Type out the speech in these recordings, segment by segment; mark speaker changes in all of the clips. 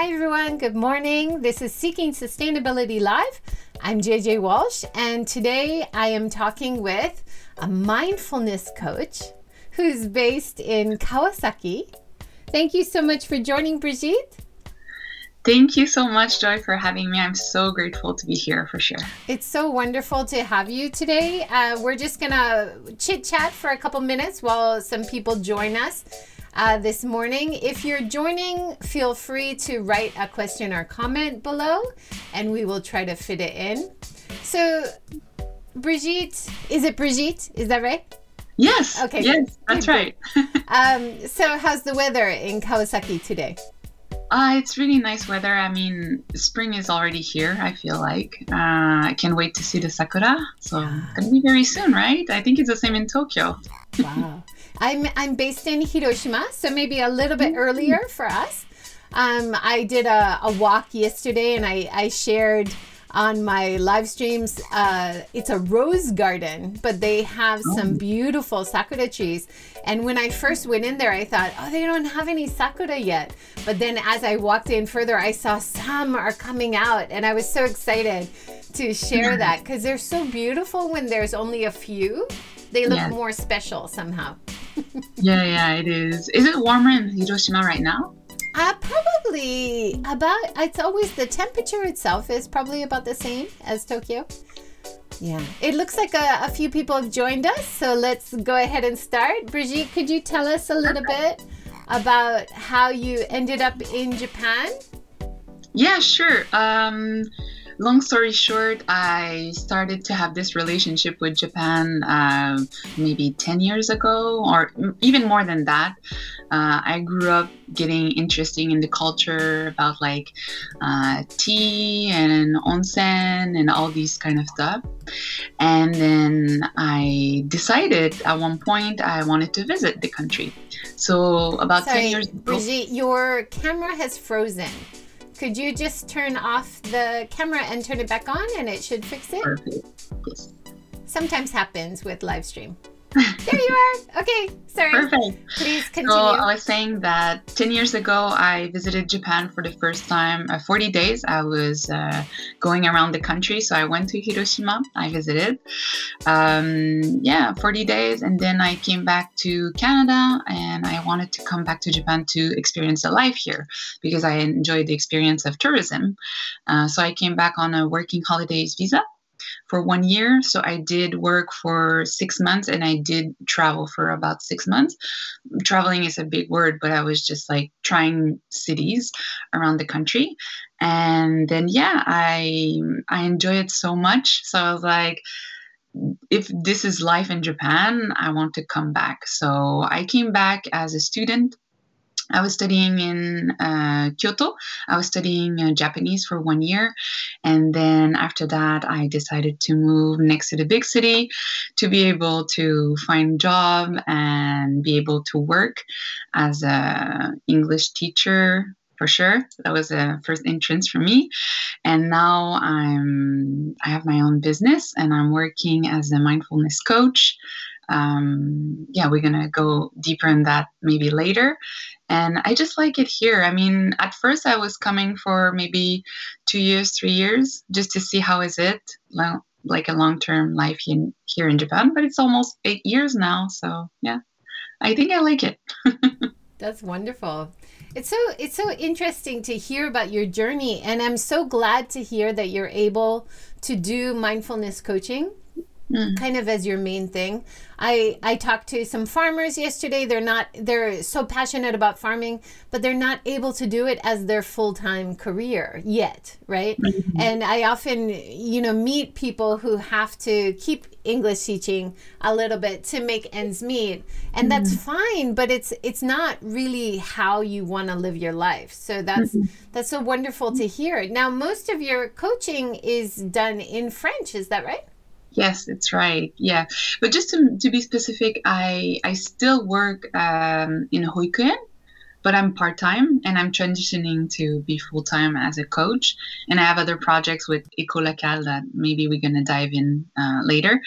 Speaker 1: Hi, everyone. Good morning. This is Seeking Sustainability Live. I'm JJ Walsh, and today I am talking with a mindfulness coach who's based in Kawasaki. Thank you so much for joining, Brigitte.
Speaker 2: Thank you so much, Joy, for having me. I'm so grateful to be here for sure.
Speaker 1: It's so wonderful to have you today. Uh, we're just going to chit chat for a couple minutes while some people join us uh, this morning. If you're joining, feel free to write a question or comment below and we will try to fit it in. So, Brigitte, is it Brigitte? Is that right?
Speaker 2: Yes. Okay. Yes, that's right.
Speaker 1: um, so, how's the weather in Kawasaki today?
Speaker 2: Uh, it's really nice weather. I mean, spring is already here, I feel like. Uh, I can't wait to see the sakura. So, it's going to be very soon, right? I think it's the same in Tokyo.
Speaker 1: wow. I'm I'm based in Hiroshima, so maybe a little bit earlier for us. Um, I did a, a walk yesterday, and I I shared on my live streams. Uh, it's a rose garden, but they have some oh. beautiful sakura trees. And when I first went in there, I thought, oh, they don't have any sakura yet. But then as I walked in further, I saw some are coming out, and I was so excited to share that because they're so beautiful when there's only a few. They look more special somehow
Speaker 2: yeah, yeah, it is. Is it warmer in Hiroshima right now?
Speaker 1: Uh, probably about. It's always the temperature itself is probably about the same as Tokyo. Yeah, it looks like a, a few people have joined us, so let's go ahead and start. Brigitte, could you tell us a little bit about how you ended up in Japan?
Speaker 2: Yeah, sure. Um, long story short, I started to have this relationship with Japan uh, maybe 10 years ago, or even more than that. Uh, I grew up getting interested in the culture about like uh, tea and onsen and all these kind of stuff. And then I decided at one point I wanted to visit the country. So about
Speaker 1: Sorry,
Speaker 2: 10 years ago.
Speaker 1: Brigitte, your camera has frozen. Could you just turn off the camera and turn it back on and it should fix it?
Speaker 2: Perfect. Yes.
Speaker 1: Sometimes happens with live stream. There you are. Okay, sorry.
Speaker 2: Perfect.
Speaker 1: Please continue.
Speaker 2: So I was saying that 10 years ago, I visited Japan for the first time. Uh, 40 days, I was uh, going around the country. So I went to Hiroshima. I visited. Um, yeah, 40 days. And then I came back to Canada and I wanted to come back to Japan to experience the life here because I enjoyed the experience of tourism. Uh, so I came back on a working holidays visa for one year. So I did work for six months and I did travel for about six months. Traveling is a big word, but I was just like trying cities around the country. And then yeah, I I enjoy it so much. So I was like, if this is life in Japan, I want to come back. So I came back as a student I was studying in uh, Kyoto. I was studying uh, Japanese for one year. And then after that, I decided to move next to the big city to be able to find a job and be able to work as a English teacher for sure. That was a first entrance for me. And now I'm I have my own business and I'm working as a mindfulness coach um, yeah, we're going to go deeper in that maybe later. And I just like it here. I mean, at first I was coming for maybe two years, three years, just to see how is it, like a long-term life in, here in Japan. But it's almost eight years now, so yeah, I think I like it.
Speaker 1: That's wonderful. It's so it's so interesting to hear about your journey, and I'm so glad to hear that you're able to do mindfulness coaching mm. kind of as your main thing. I I talked to some farmers yesterday. They're not they're so passionate about farming, but they're not able to do it as their full-time career yet, right? Mm-hmm. And I often, you know, meet people who have to keep English teaching a little bit to make ends meet. And mm-hmm. that's fine, but it's it's not really how you want to live your life. So that's mm-hmm. that's so wonderful to hear. Now most of your coaching is done in French, is that right?
Speaker 2: Yes, it's right. Yeah, but just to, to be specific, I I still work um, in Hoikuen, but I'm part time and I'm transitioning to be full time as a coach. And I have other projects with Ecolocal that maybe we're gonna dive in uh, later.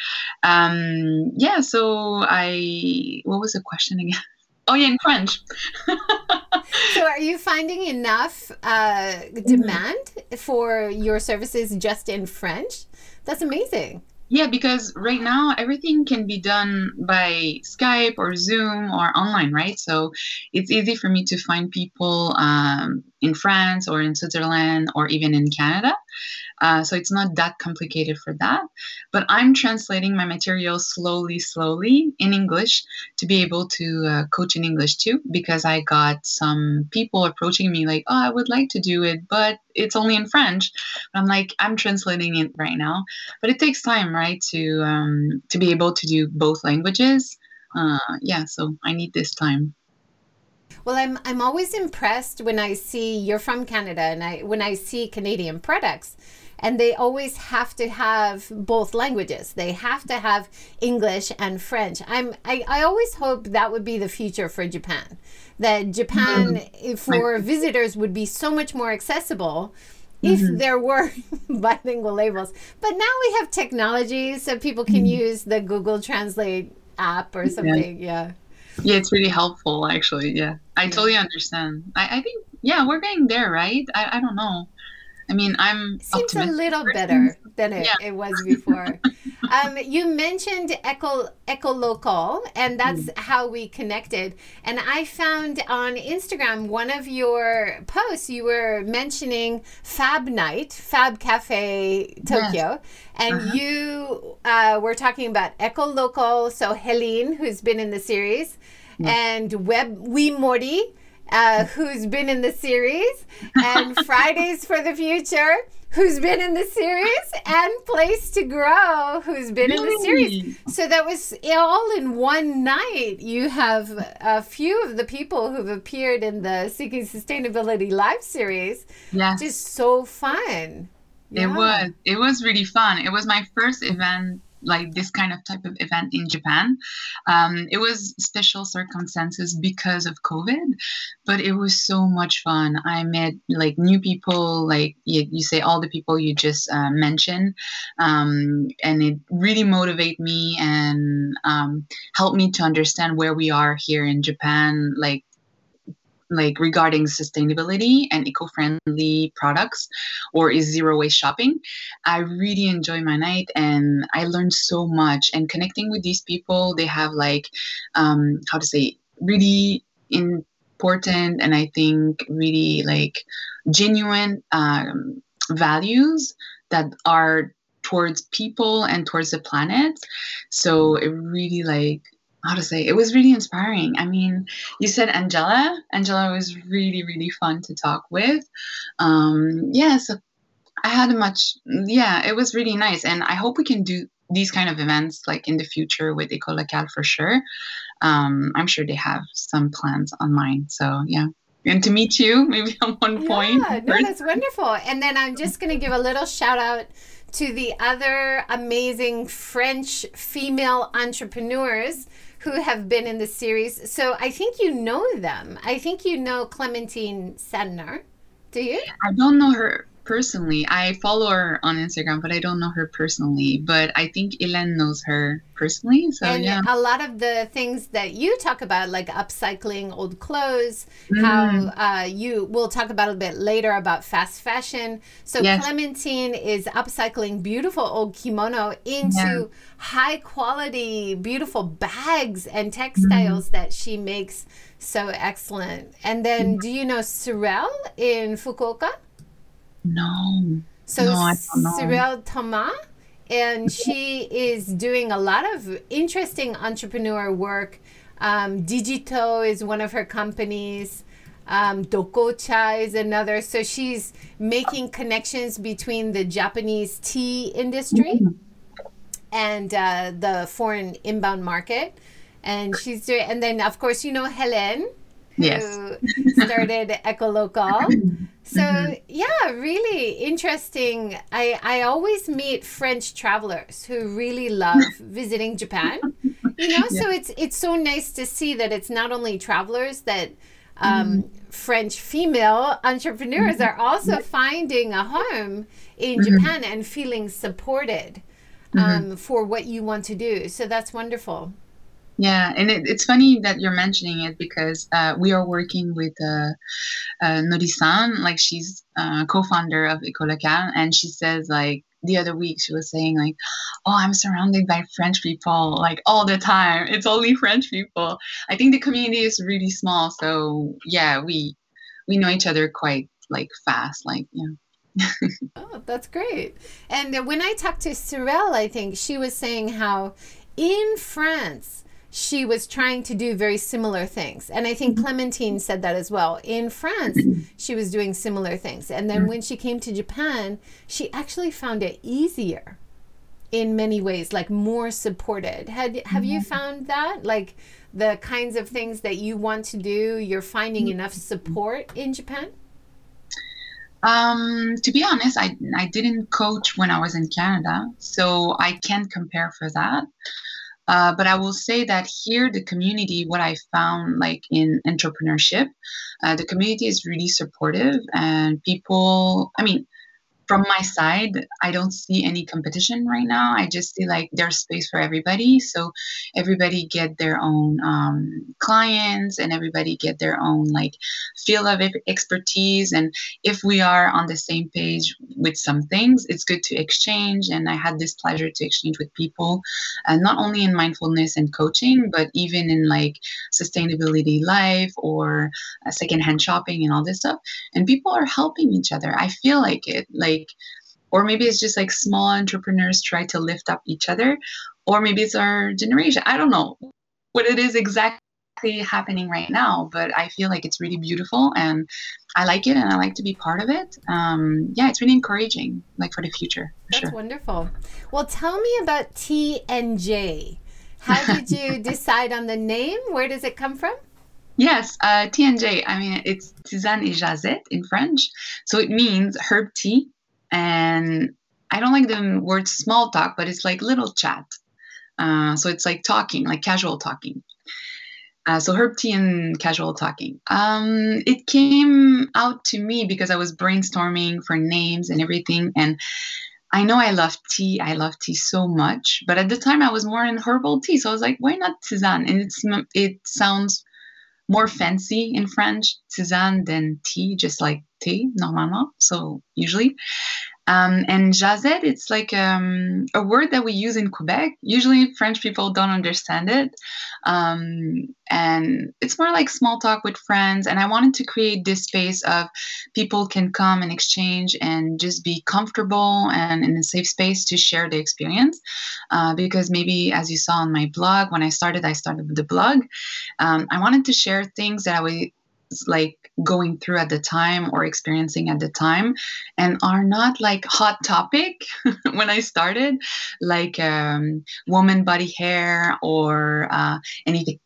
Speaker 2: Um, yeah. So I what was the question again? Oh yeah, in French.
Speaker 1: so, are you finding enough uh, demand for your services just in French? That's amazing.
Speaker 2: Yeah, because right now everything can be done by Skype or Zoom or online, right? So it's easy for me to find people um, in France or in Switzerland or even in Canada. Uh, so it's not that complicated for that. But I'm translating my material slowly, slowly in English to be able to uh, coach in English too, because I got some people approaching me like, oh, I would like to do it, but it's only in French. I'm like, I'm translating it right now. But it takes time, right, to um, to be able to do both languages. Uh, yeah, so I need this time.
Speaker 1: Well, I'm I'm always impressed when I see you're from Canada and I when I see Canadian products and they always have to have both languages. They have to have English and French. I'm I, I always hope that would be the future for Japan. That Japan mm-hmm. for visitors would be so much more accessible if mm-hmm. there were bilingual labels. But now we have technology so people can mm-hmm. use the Google Translate app or something. Yeah.
Speaker 2: yeah. yeah. it's really helpful actually. Yeah. I yeah. totally understand. I, I think yeah, we're getting there, right? I, I don't know. I mean, I'm
Speaker 1: seems a little better than it, yeah. it was before. um, you mentioned Eco Eco Local, and that's mm. how we connected. And I found on Instagram one of your posts. You were mentioning Fab Night, Fab Cafe Tokyo, yes. and uh-huh. you uh, were talking about Eco Local. So Helene, who's been in the series, and Web We Mori uh, who's been in the series, and Fridays for the Future, who's been in the series, and Place to Grow, who's been really? in the series. So that was all in one night. You have a few of the people who've appeared in the Seeking Sustainability Live series. Yeah. Just so fun.
Speaker 2: Yeah. It was. It was really fun. It was my first event like this kind of type of event in Japan. Um, it was special circumstances because of COVID, but it was so much fun. I met like new people, like you, you say all the people you just uh, mentioned, um, and it really motivated me and um, helped me to understand where we are here in Japan, like like regarding sustainability and eco-friendly products or is zero waste shopping. I really enjoy my night and i learned so much. And connecting with these people they have like um how to say really important and i think really like genuine um, values that are towards people and towards the planet. So it really like how to say it was really inspiring. I mean you said angela. Angela was really really fun to talk with. Um yeah so i had a much yeah it was really nice. And i hope we can do these kind of events like in the future with ecolocal for sure. Um i'm sure they have some plans online. so yeah. And to meet you maybe at one point.
Speaker 1: yeah no that's wonderful. And then i'm just going to give a little shout out to the other amazing French female entrepreneurs who have been in the series. So I think you know them. I think you know Clementine Sedner. Do you?
Speaker 2: I don't know her personally. I follow her on Instagram, but I don't know her personally. But I think Elaine knows her personally. So
Speaker 1: and
Speaker 2: yeah.
Speaker 1: a lot of the things that you talk about, like upcycling old clothes, mm. how uh, you we'll talk about a bit later about fast fashion. So yes. Clementine is upcycling beautiful old kimono into yeah. high quality, beautiful bags and textiles mm. that she makes so excellent. And then, mm. do you know Sorel in Fukuoka?
Speaker 2: No.
Speaker 1: So no, Cyril Thomas, and she is doing a lot of interesting entrepreneur work. Um, Digito is one of her companies. Um, Dokocha is another. So she's making connections between the Japanese tea industry mm-hmm. and uh, the foreign inbound market. And she's doing, and then of course you know Helen, who yes. started Ecolocal. So mm-hmm. yeah, really interesting. I I always meet French travelers who really love visiting Japan. You know, yeah. so it's it's so nice to see that it's not only travelers that um, mm French female entrepreneurs mm-hmm. are also finding a home in mm-hmm. Japan and feeling supported mm-hmm. um, for what you want to do. So that's wonderful.
Speaker 2: Yeah, and it, it's funny that you're mentioning it because uh, we are working with uh, uh, Nori-san, like she's uh, co-founder of Ecolocal, and she says like the other week she was saying like, "Oh, I'm surrounded by French people like all the time. It's only French people." I think the community is really small, so yeah, we we know each other quite like fast, like yeah.
Speaker 1: oh, that's great. And when I talked to Sorel, I think she was saying how in France she was trying to do very similar things. And I think mm-hmm. Clementine said that as well. In France, she was doing similar things. And then mm-hmm. when she came to Japan, she actually found it easier in many ways, like more supported. Had have you mm-hmm. found that? Like the kinds of things that you want to do, you're finding enough support in Japan?
Speaker 2: Um, to be honest, I, I didn't coach when I was in Canada, so I can't compare for that. Uh, but I will say that here, the community, what I found like in entrepreneurship, uh, the community is really supportive and people, I mean, from my side, I don't see any competition right now. I just see like there's space for everybody, so everybody get their own um, clients and everybody get their own like field of expertise. And if we are on the same page with some things, it's good to exchange. And I had this pleasure to exchange with people, uh, not only in mindfulness and coaching, but even in like sustainability life or uh, secondhand shopping and all this stuff. And people are helping each other. I feel like it, like like or maybe it's just like small entrepreneurs try to lift up each other or maybe it's our generation i don't know what it is exactly happening right now but i feel like it's really beautiful and i like it and i like to be part of it um, yeah it's really encouraging like for the future for
Speaker 1: that's sure. wonderful well tell me about t and j how did you decide on the name where does it come from
Speaker 2: Yes, uh, TNJ. I mean, it's tisane et jasette in French. So it means herb tea and I don't like the word small talk, but it's like little chat. Uh, so it's like talking, like casual talking. Uh, so herb tea and casual talking. Um, it came out to me because I was brainstorming for names and everything, and I know I love tea. I love tea so much, but at the time I was more in herbal tea, so I was like, why not tisane? And it's it sounds more fancy in French, tisane than tea, just like tea, normalement. So usually. Um, and jasette, it's like um, a word that we use in Quebec. Usually, French people don't understand it. Um, and it's more like small talk with friends. And I wanted to create this space of people can come and exchange and just be comfortable and in a safe space to share the experience. Uh, because maybe, as you saw on my blog, when I started, I started with the blog. Um, I wanted to share things that I was like going through at the time or experiencing at the time and are not like hot topic when i started like um, woman body hair or uh, anything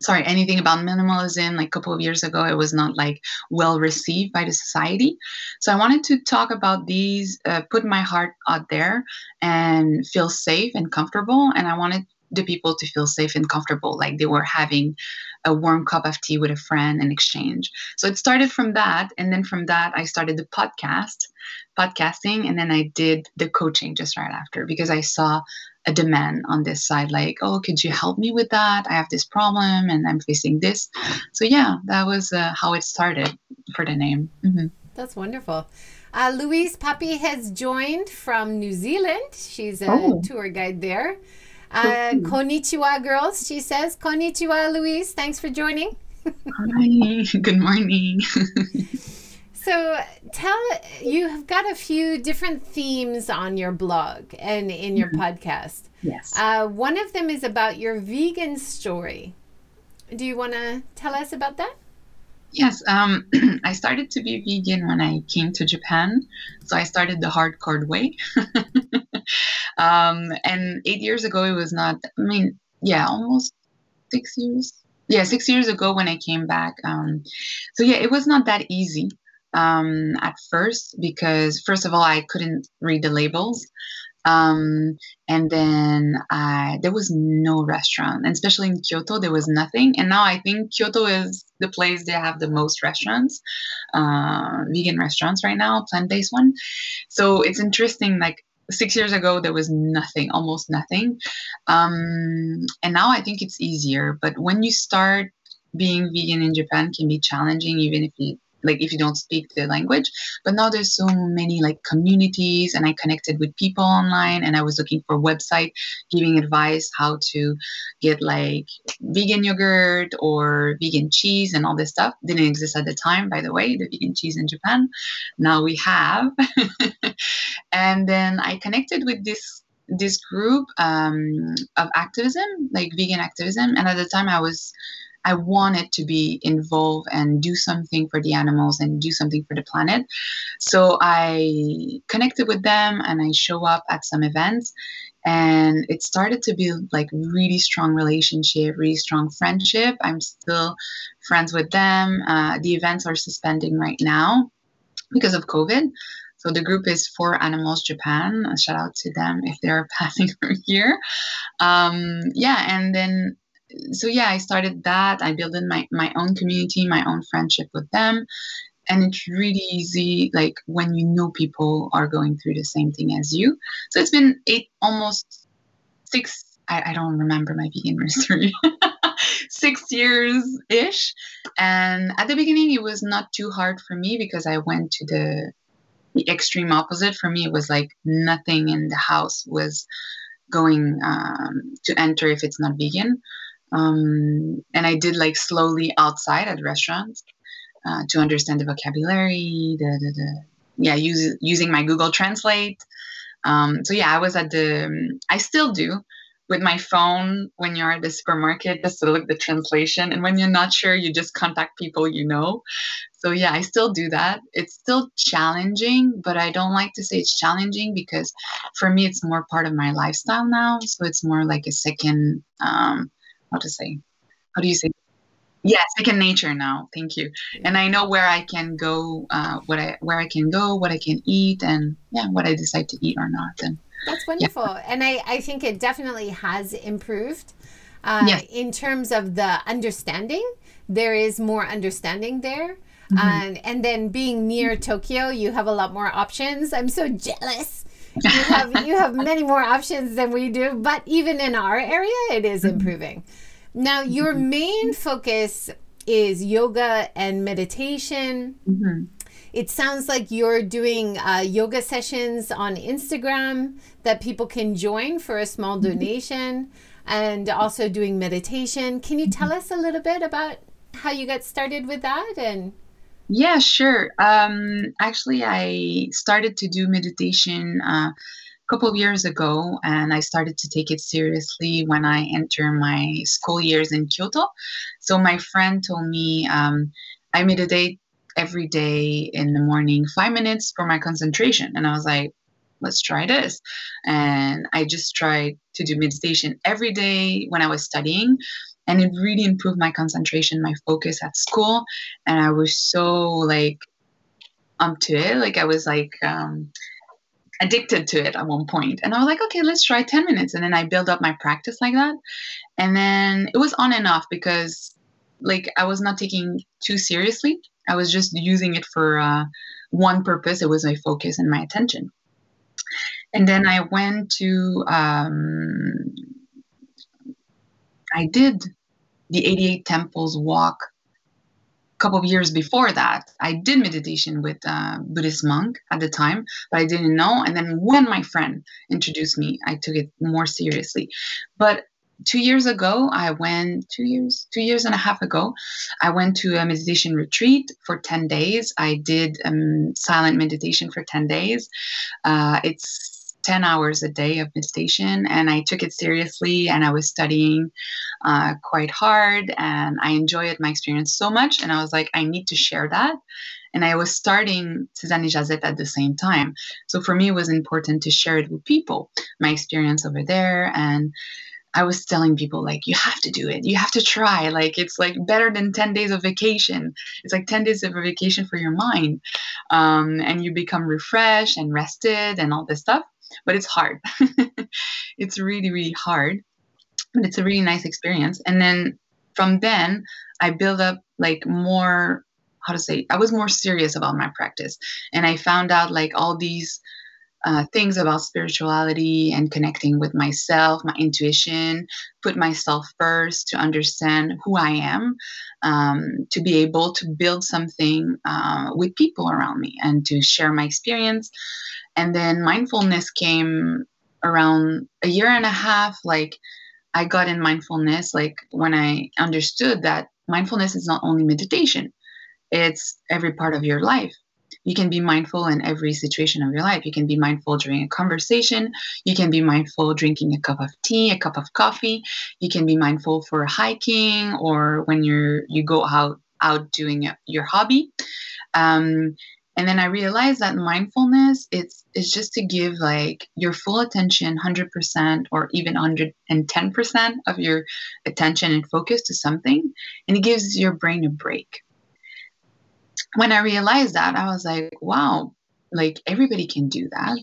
Speaker 2: sorry anything about minimalism like a couple of years ago it was not like well received by the society. So i wanted to talk about these uh, put my heart out there and feel safe and comfortable and i wanted the people to feel safe and comfortable like they were having a warm cup of tea with a friend and exchange. So it started from that. And then from that, I started the podcast, podcasting. And then I did the coaching just right after because I saw a demand on this side like, oh, could you help me with that? I have this problem and I'm facing this. So yeah, that was uh, how it started for the name. Mm-hmm.
Speaker 1: That's wonderful. Uh, Louise Puppy has joined from New Zealand. She's a oh. tour guide there. Uh, konnichiwa, girls. She says, Konnichiwa, Louise. Thanks for joining.
Speaker 2: Hi. Good morning.
Speaker 1: so, tell you have got a few different themes on your blog and in your mm-hmm. podcast.
Speaker 2: Yes.
Speaker 1: Uh, one of them is about your vegan story. Do you want to tell us about that?
Speaker 2: Yes, um, I started to be vegan when I came to Japan. So I started the hardcore way. um, and eight years ago, it was not, I mean, yeah, almost six years. Yeah, six years ago when I came back. Um, so yeah, it was not that easy um, at first because, first of all, I couldn't read the labels. Um, and then I, there was no restaurant, and especially in Kyoto, there was nothing. And now I think Kyoto is the place they have the most restaurants, uh, vegan restaurants right now, plant based one. So it's interesting. Like six years ago there was nothing almost nothing um, and now i think it's easier but when you start being vegan in japan can be challenging even if you like if you don't speak the language. But now there's so many like communities and i connected with people online and i was looking for website giving advice how to get like vegan yogurt or vegan cheese and all this stuff. Didn't exist at the time by the way the vegan cheese in japan. Now we have. And then i connected with this this group um, of activism like vegan activism. And at the time i was I wanted to be involved and do something for the animals and do something for the planet. So I connected with them and I show up at some events. And it started to build like really strong relationship really strong friendship. I'm still friends with them. Uh, the events are suspending right now because of covid. So the group is for animals japan. A shout out to them if they're passing through here. Um, yeah and then so yeah, I started that. I built in my my own community, my own friendship with them, and it's really easy. Like when you know people are going through the same thing as you. So it's been eight, almost six. I, I don't remember my vegan history. six years ish, and at the beginning it was not too hard for me because I went to the the extreme opposite. For me, it was like nothing in the house was going um, to enter if it's not vegan. Um, and I did like slowly outside at restaurants uh, to understand the vocabulary, yeah, use, using my Google Translate. Um, so yeah, I was at the, I still do with my phone when you're at the supermarket just to look the translation. And when you're not sure, you just contact people you know. So yeah, I still do that. It's still challenging, but I don't like to say it's challenging because for me, it's more part of my lifestyle now. So it's more like a second, um, how to say how do you say? Yeah second nature now thank you. And i know where i can go uh, what i where i can go what i can eat and yeah what i decide to eat or not and
Speaker 1: that's wonderful yeah. and i i think it definitely has improved. Uh, yes. in terms of the understanding there is more understanding there. Mm-hmm. and and then being near tokyo you have a lot more options. I'm so jealous. You have you have many more options than we do but even in our area it is mm-hmm. Now your mm-hmm. main focus is yoga and meditation mm-hmm. it sounds like you're doing uh, yoga sessions on instagram that people can join for a small mm-hmm. donation and also doing meditation can you tell us a little bit about how you got started with that and
Speaker 2: yeah, sure. Um, actually, I started to do meditation uh, couple of years ago, and I started to take it seriously when I entered my school years in Kyoto. So my friend told me um, I date every day in the morning, five minutes for my concentration, and I was like, let's try this. And I just tried to do meditation every day when I was studying and it really improved my concentration my focus at school and i was so like up to it like i was like um, addicted to it at one point. And i was like okay let's try 10 minutes. And then i built up my practice like that. And then it was on and off because like i was not taking too seriously. I was just using it for uh, one purpose. It was my focus and my attention. And then i went to um, I did the 88 temples walk couple of years before that. I did meditation with a Buddhist monk at the time, but I didn't know. And then when my friend introduced me, I took it more seriously. But two years ago i went two years two years and a half ago i went to a meditation retreat for 10 days i did um, silent meditation for 10 days uh, it's 10 hours a day of meditation and I took it seriously and I was studying uh, quite hard and I enjoyed my experience so much. And I was like, I need to share that. And I was starting Tisane et Jasette at the same time. So for me, it was important to share it with people, my experience over there. And I was telling people like you have to do it. You have to try. Like it's like better than 10 days of vacation. It's like 10 days of vacation for your mind. Um, and you become refreshed and rested and all this stuff but it's hard. it's really, really hard, but it's a really nice experience. And then from then, I build up like more, how to say, I was more serious about my practice. And I found out like all these uh, things about spirituality and connecting with myself, my intuition, put myself first to understand who I am, um, to be able to build something uh, with people around me and to share my experience. And then mindfulness came around a year and a half. Like I got in mindfulness, like when I understood that mindfulness is not only meditation, it's every part of your life you can be mindful in every situation of your life. You can be mindful during a conversation. You can be mindful drinking a cup of tea, a cup of coffee. You can be mindful for hiking or when you're you go out out doing your hobby. Um, and then I realized that mindfulness it's it's just to give like your full attention, hundred percent or even hundred and ten percent of your attention and focus to something, and it gives your brain a break when I realized that, I was like, wow, like everybody can do that.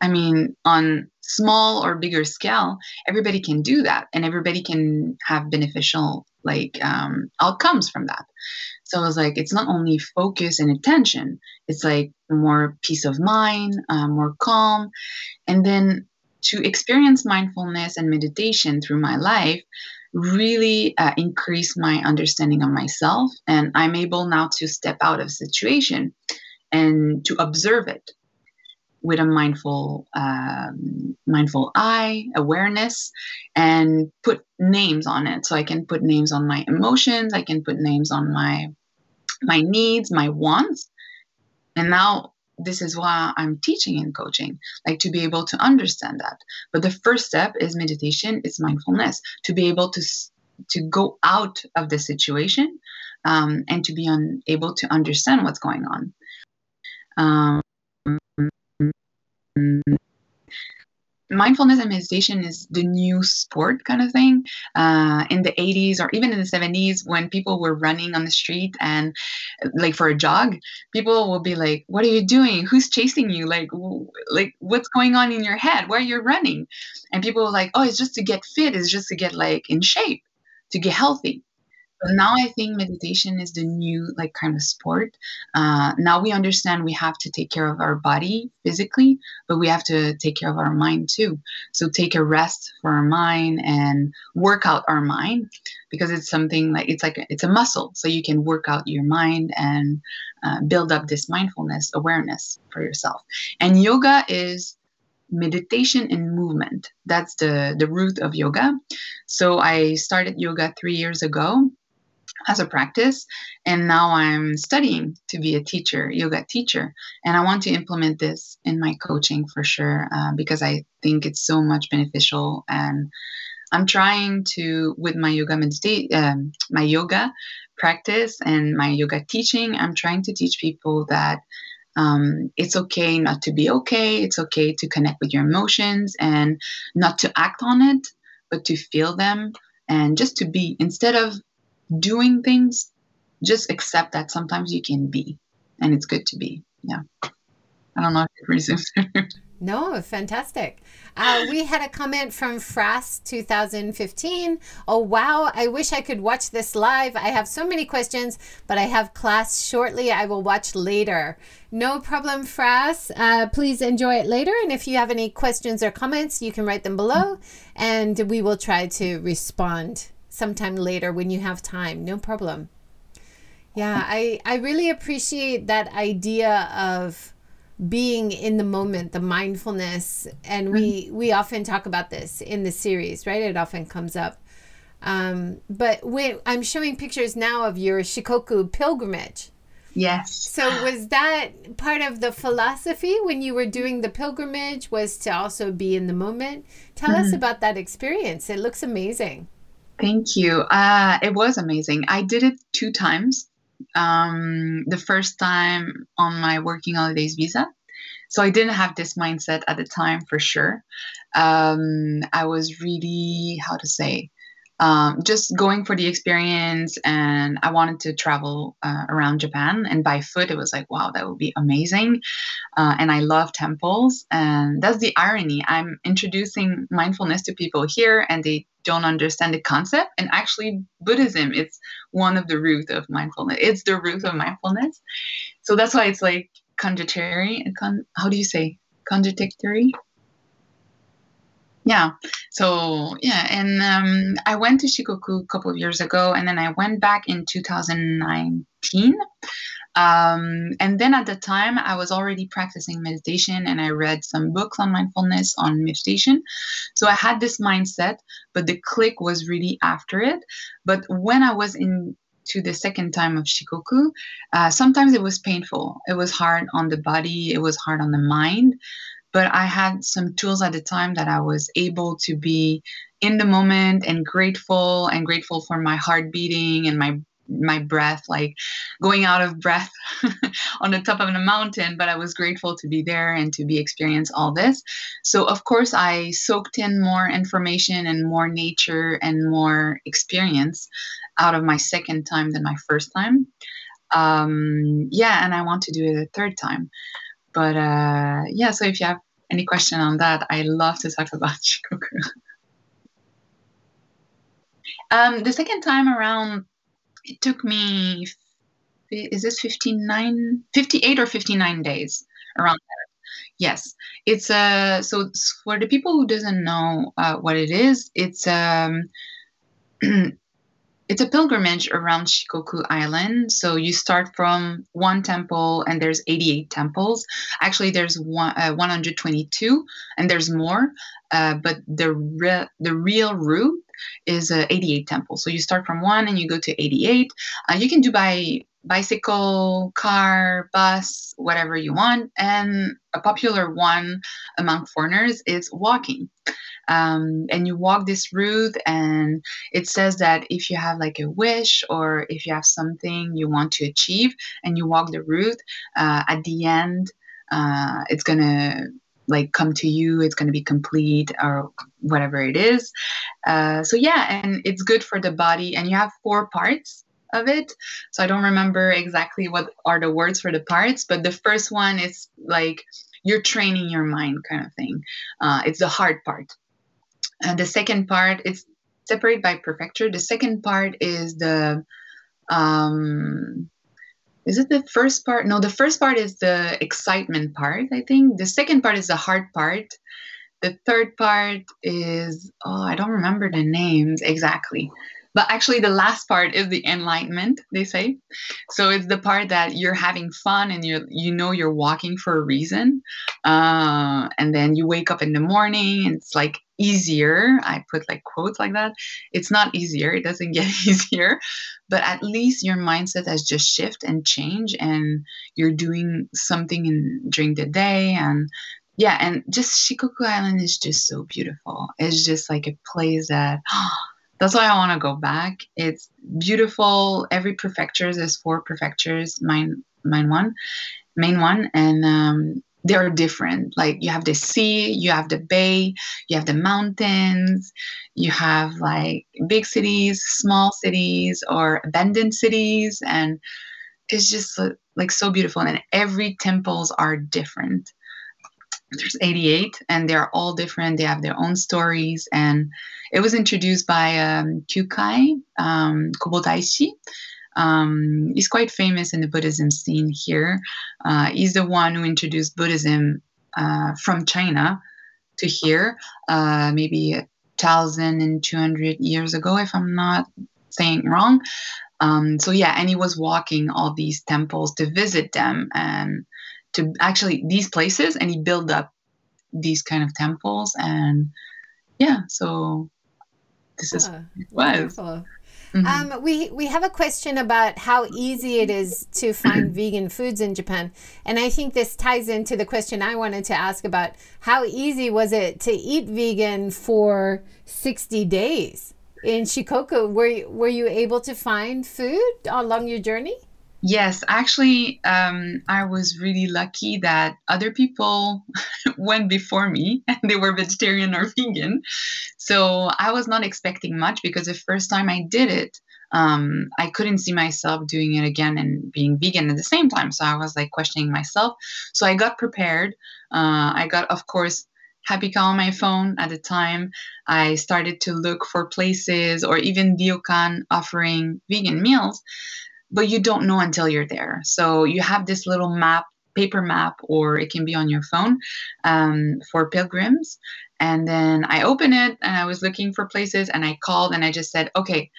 Speaker 2: I mean, on small or bigger scale, everybody can do that, and everybody can have beneficial like um, outcomes from that. So I was like, it's not only focus and attention; it's like more peace of mind, uh, more calm, and then to experience mindfulness and meditation through my life really uh, increased my understanding of myself and i'm able now to step out of situation and to observe it with a mindful um, mindful eye awareness and put names on it. So i can put names on my emotions i can put names on my my needs my wants and now this is why I'm teaching and coaching, like to be able to understand that. But the first step is meditation, it's mindfulness, to be able to to go out of the situation um, and to be un- able to understand what's going on. Um, mindfulness and meditation is the new sport kind of thing. Uh, in the 80s or even in the 70s, when people were running on the street and like for a jog, people will be like, "What are you doing? Who's chasing you? Like, like what's going on in your head? Why are you running?" And people were like, "Oh, it's just to get fit. It's just to get like in shape, to get healthy." But now I think meditation is the new like kind of sport. Uh, now we understand we have to take care of our body physically, but we have to take care of our mind too. So take a rest for our mind and work out our mind because it's something like it's like it's a muscle. So you can work out your mind and uh, build up this mindfulness awareness for yourself. And yoga is meditation and movement that's the the root of yoga so i started yoga three years ago as a practice and now i'm studying to be a teacher yoga teacher. And i want to implement this in my coaching for sure uh, because i think it's so much beneficial. And i'm trying to with my yoga meditate um, my yoga practice and my yoga teaching i'm trying to teach people that um, it's okay not to be okay. It's okay to connect with your emotions and not to act on it but to feel them and just to be instead of doing things, just accept that sometimes you can be, and it's good to be. Yeah. I don't know if it resumes.
Speaker 1: no, fantastic. Uh, we had a comment from Fras 2015. Oh, wow. I wish I could watch this live. I have so many questions, but I have class shortly. I will watch later. No problem, Fras. Uh, please enjoy it later. And if you have any questions or comments, you can write them below and we will try to respond sometime later when you have time. No problem. Yeah, I, I really appreciate that idea of being in the moment, the mindfulness. And we, mm-hmm. we often talk about this in the series, right? It often comes up. Um, but when I'm showing pictures now of your Shikoku pilgrimage.
Speaker 2: Yes.
Speaker 1: So was that part of the philosophy when you were doing the pilgrimage was to also be in the moment? Tell mm-hmm. us about that experience. It looks amazing.
Speaker 2: Thank you. Uh, it was amazing. I did it two times. Um, the first time on my working holidays visa. So I didn't have this mindset at the time for sure. Um, I was really, how to say, um, just going for the experience and i wanted to travel uh, around japan and by foot it was like wow that would be amazing uh, and i love temples and that's the irony i'm introducing mindfulness to people here and they don't understand the concept. And actually buddhism it's one of the root of mindfulness. It's the root of mindfulness. So that's why it's like contradictory how do you say? Contradictory yeah. So yeah and um, i went to shikoku a couple of years ago and then i went back in 2019 um, and then at the time i was already practicing meditation and i read some books on mindfulness on meditation. So i had this mindset but the click was really after it. But when i was in to the second time of shikoku uh, sometimes it was painful. It was hard on the body. It was hard on the mind but I had some tools at the time that I was able to be in the moment and grateful and grateful for my heart beating and my my breath like going out of breath on the top of the mountain but i was grateful to be there and to be experience all this. So of course i soaked in more information and more nature and more experience out of my second time than my first time. Um, yeah and i want to do it a third time but uh, yeah, so if you have any question on that, I love to talk about Shikoku. um, the second time around, it took me, is this 59, 58 or 59 days around there. Yes, it's uh, so for the people who doesn't know uh, what it is, it's um it's a pilgrimage around Shikoku Island. So you start from one temple, and there's 88 temples. Actually, there's one, uh, 122, and there's more. Uh, but the re- the real route is uh, 88 temples. So you start from one, and you go to 88. Uh, you can do by bicycle, car, bus, whatever you want. And a popular one among foreigners is walking. Um, and you walk this route, and it says that if you have like a wish or if you have something you want to achieve, and you walk the route, uh, at the end, uh, it's gonna like come to you it's going to be complete or whatever it is uh, so yeah and it's good for the body and you have four parts of it. So I don't remember exactly what are the words for the parts, but the first one is like you're training your mind kind of thing. Uh, it's the hard part. And the second part is separated by prefecture. The second part is the um, is it the first part? No, the first part is the excitement part, I think. The second part is the hard part. The third part is, oh, I don't remember the names exactly. But actually, the last part is the enlightenment, they say. So it's the part that you're having fun and you you know you're walking for a reason. Uh, and then you wake up in the morning and it's like easier. I put like quotes like that. It's not easier. It doesn't get easier, but at least your mindset has just shift and change, and you're doing something in during the day and yeah, and just Shikoku Island is just so beautiful. It's just like a place that that's why I want to go back. It's beautiful. Every prefecture, there's four prefectures, mine, mine one, main one, and um, they are different. Like you have the sea, you have the bay, you have the mountains, you have like big cities, small cities, or abandoned cities, and it's just like so beautiful. And every temples are different there's 88 and they're all different. They have their own stories and it was introduced by um, Kukai um, Kobo Daishi. Um, he's quite famous in the buddhism scene here. Uh, he's the one who introduced buddhism uh, from china to here uh, maybe a thousand and two hundred years ago if i'm not saying wrong. Um, so yeah and he was walking all these temples to visit them and to actually these places and he built up these kind of temples and yeah so this is ah, was
Speaker 1: mm-hmm. um, we we have a question about how easy it is to find vegan foods in Japan, and I think this ties into the question I wanted to ask about how easy was it to eat vegan for sixty days in Shikoku? Were you, were you able to find food along your journey?
Speaker 2: Yes, actually, um, I was really lucky that other people went before me and they were vegetarian or vegan. So I was not expecting much because the first time I did it, um, I couldn't see myself doing it again and being vegan at the same time. So I was like questioning myself. So I got prepared. Uh, I got, of course, Happy Cow on my phone at the time. I started to look for places or even ryokan offering vegan meals but you don't know until you're there. So you have this little map paper map or it can be on your phone um, for pilgrims. And then I open it and I was looking for places and I called and I just said, okay,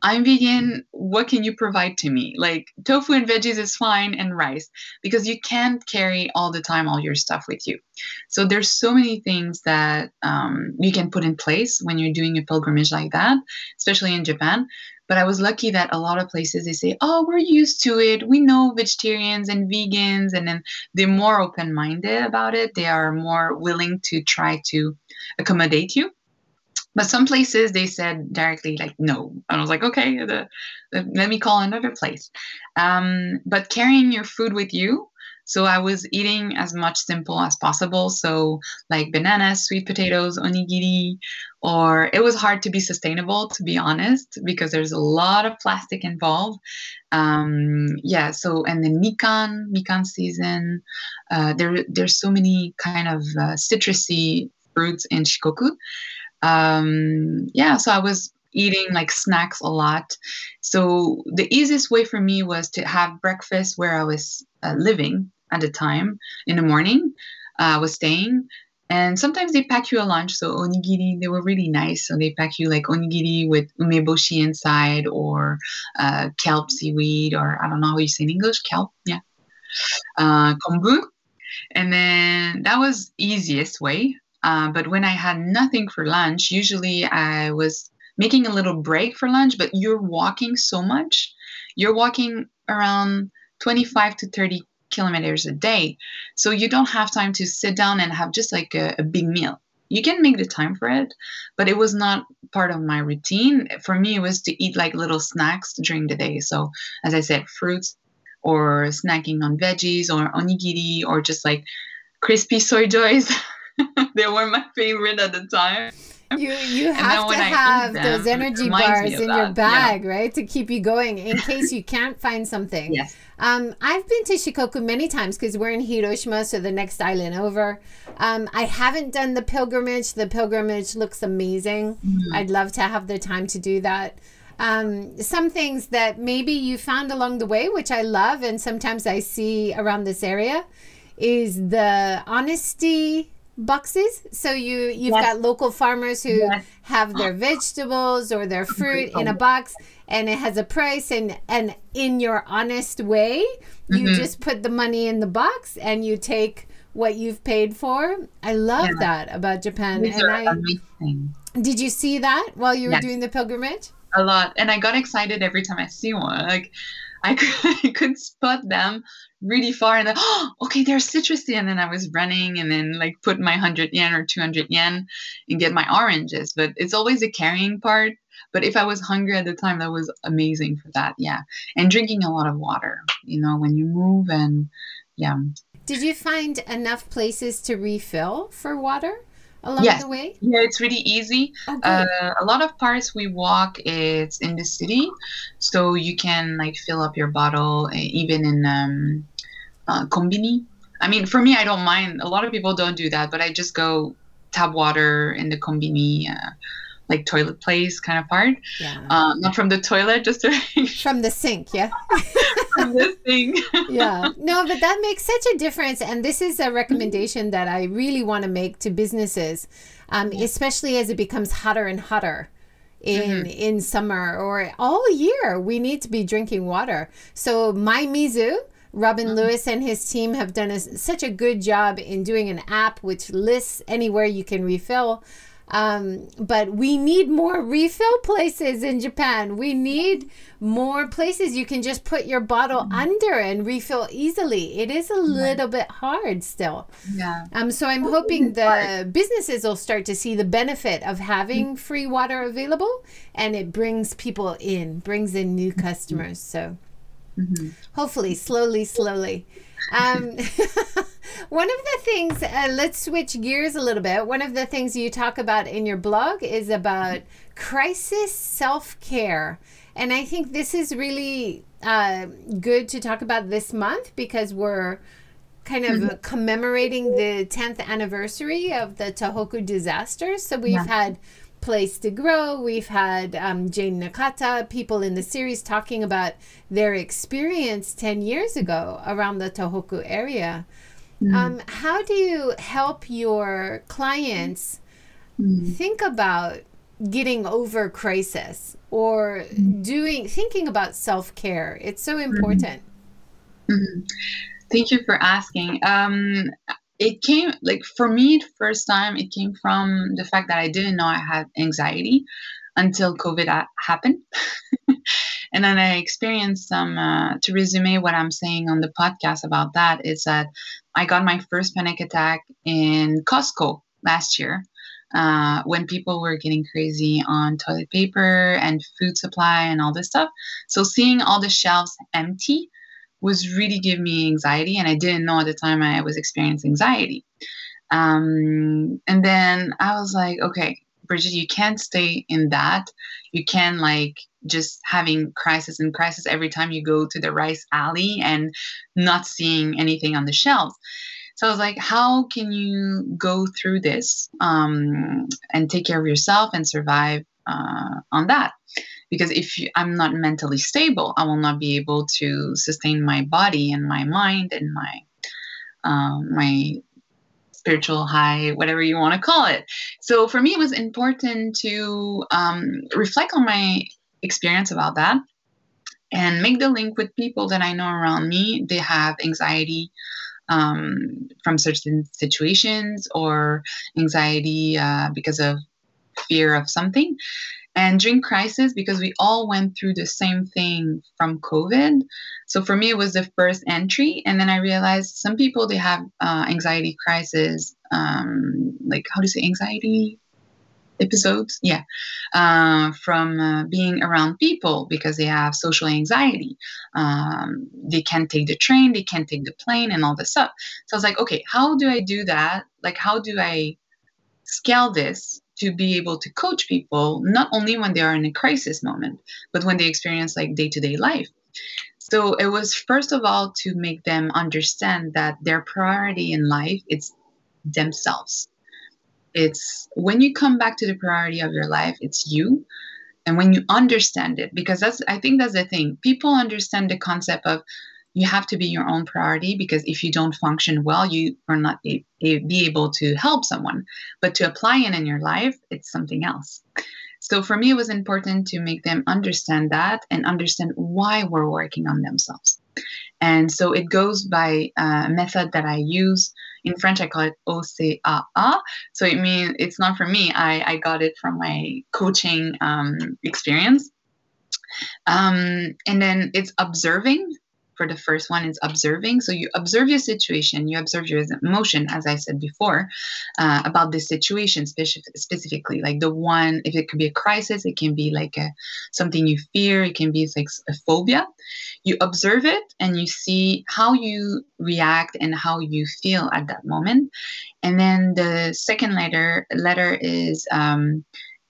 Speaker 2: I'm vegan. What can you provide to me? Like tofu and veggies is fine and rice because you can't carry all the time all your stuff with you. So there's so many things that um, you can put in place when you're doing a pilgrimage like that, especially in Japan. But I was lucky that a lot of places they say, "Oh, we're used to it. We know vegetarians and vegans," and then they're more open-minded about it. They are more willing to try to accommodate you. But some places they said directly like no, and I was like, okay, the, the, let me call another place. Um, but carrying your food with you so I was eating as much simple as possible. So like bananas, sweet potatoes, onigiri, or it was hard to be sustainable, to be honest, because there's a lot of plastic involved. Um, yeah. So and then mikan, mikan season. Uh, there, there's so many kind of uh, citrusy fruits in Shikoku. Um, yeah. So I was eating like snacks a lot. So the easiest way for me was to have breakfast where I was uh, living at a time in the morning. Uh, was staying. And sometimes they pack you a lunch. So onigiri, they were really nice. So they pack you like onigiri with umeboshi inside or uh, kelp seaweed or I don't know how you say in English, kelp, yeah. Uh, kombu. And then that was easiest way. Uh, but when I had nothing for lunch, usually I was making a little break for lunch, but you're walking so much. You're walking around 25 to 30 kilometers a day. So you don't have time to sit down and have just like a, a big meal. You can make the time for it, but it was not part of my routine. For me, it was to eat like little snacks during the day. So, as I said, fruits or snacking on veggies or onigiri or just like crispy SoyJoys. they were my favorite at the time.
Speaker 1: You you have to have them, those energy bars in your bag, yeah. right, to keep you going in case you can't find something.
Speaker 2: Yes.
Speaker 1: Um, I've been to Shikoku many times because we're in Hiroshima, so the next island over. Um, I haven't done the pilgrimage. The pilgrimage looks amazing. Mm-hmm. I'd love to have the time to do that. Um, some things that maybe you found along the way, which I love, and sometimes I see around this area, is the honesty boxes. So you you've yes. got local farmers who yes. have their vegetables or their fruit in a box and it has a price and and in your honest way, you mm-hmm. just put the money in the box and you take what you've paid for. I love yeah. that about Japan.
Speaker 2: These and I amazing.
Speaker 1: Did you see that while you were yes. doing the pilgrimage?
Speaker 2: A lot. And I got excited every time I see one. Like I could, I could spot them really far and then, oh, okay, they're citrusy. And then I was running and then like put my 100 yen or 200 yen and get my oranges. But it's always the carrying part. But if I was hungry at the time, that was amazing for that. Yeah. And drinking a lot of water, you know, when you move and yeah.
Speaker 1: Did you find enough places to refill for water? along yes. the way?
Speaker 2: Yeah, it's really easy. Oh, uh, a lot of parts we walk, it's in the city, so you can like fill up your bottle even in um, uh, kombini. I mean, for me, I don't mind. A lot of people don't do that, but I just go tap water in the kombini. Uh, like toilet place kind of part. Yeah. Uh, not from the toilet, just
Speaker 1: from the sink. Yeah.
Speaker 2: from the sink.
Speaker 1: yeah. No, but that makes such a difference, and this is a recommendation that I really want to make to businesses, um, especially as it becomes hotter and hotter in mm-hmm. in summer or all year. We need to be drinking water. So mymizu. Robin mm-hmm. Lewis and his team have done a, such a good job in doing an app which lists anywhere you can refill um, but we need more refill places in Japan. We need more places you can just put your bottle mm-hmm. under and refill easily. It is a little bit hard still.
Speaker 2: Yeah.
Speaker 1: Um. So I'm hoping the businesses will start to see the benefit of having mm-hmm. free water available, and it brings people in, brings in new mm-hmm. customers. So. Mm-hmm. Hopefully, slowly, slowly. Um, one of the things, uh, let's switch gears a little bit. One of the things you talk about in your blog is about crisis self care. And I think this is really uh, good to talk about this month because we're kind of mm-hmm. commemorating the 10th anniversary of the Tohoku disasters. So we've yeah. had Place to Grow. We've had um, Jane Nakata, people in the series talking about their experience 10 years ago around the Tohoku area. Mm. Um, how do you help your clients mm. think about getting over crisis or mm. doing thinking about self-care? It's so mm-hmm. important.
Speaker 2: Mm-hmm. Thank you for asking. Um, it came like for me first time it came from the fact that i didn't know i had anxiety until covid happened. And then i experienced some uh, to resume what i'm saying on the podcast about that is that i got my first panic attack in costco last year uh, when people were getting crazy on toilet paper and food supply and all this stuff. So seeing all the shelves empty was really giving me anxiety, and I didn't know at the time I was experiencing anxiety. Um, and then I was like, okay, Bridget, you can't stay in that. You can like just having crisis and crisis every time you go to the rice alley and not seeing anything on the shelves. So I was like, how can you go through this um, and take care of yourself and survive uh, on that? Because if you, i'm not mentally stable i will not be able to sustain my body and my mind and my um, my spiritual high whatever you want to call it. So for me it was important to um, reflect on my experience about that and make the link with people that i know around me. They have anxiety um, from certain situations or anxiety uh, because of fear of something and during crisis because we all went through the same thing from covid. So for me it was the first entry and then i realized some people they have uh, anxiety crisis um, like how do you say anxiety episodes? Yeah. Uh, from uh, being around people because they have social anxiety. Um, they can't take the train they can't take the plane and all this stuff. So i was like okay how do i do that? Like how do i scale this to be able to coach people not only when they are in a crisis moment but when they experience like day-to-day life. So it was first of all to make them understand that their priority in life it's themselves. It's when you come back to the priority of your life it's you. And when you understand it because that's i think that's the thing. People understand the concept of you have to be your own priority because if you don't function well, you are not a, a, be able to help someone. But to apply it in your life, it's something else. So for me, it was important to make them understand that and understand why we're working on themselves. And so it goes by a method that I use. In French, I call it OCAA. So it means it's not for me. I, I got it from my coaching um, experience. Um, and then it's observing for the first one is observing. So you observe your situation, you observe your emotion, as I said before, uh, about this situation specific, specifically. Like the one, if it could be a crisis, it can be like a something you fear, it can be like a phobia. You observe it and you see how you react and how you feel at that moment. And then the second letter letter is um,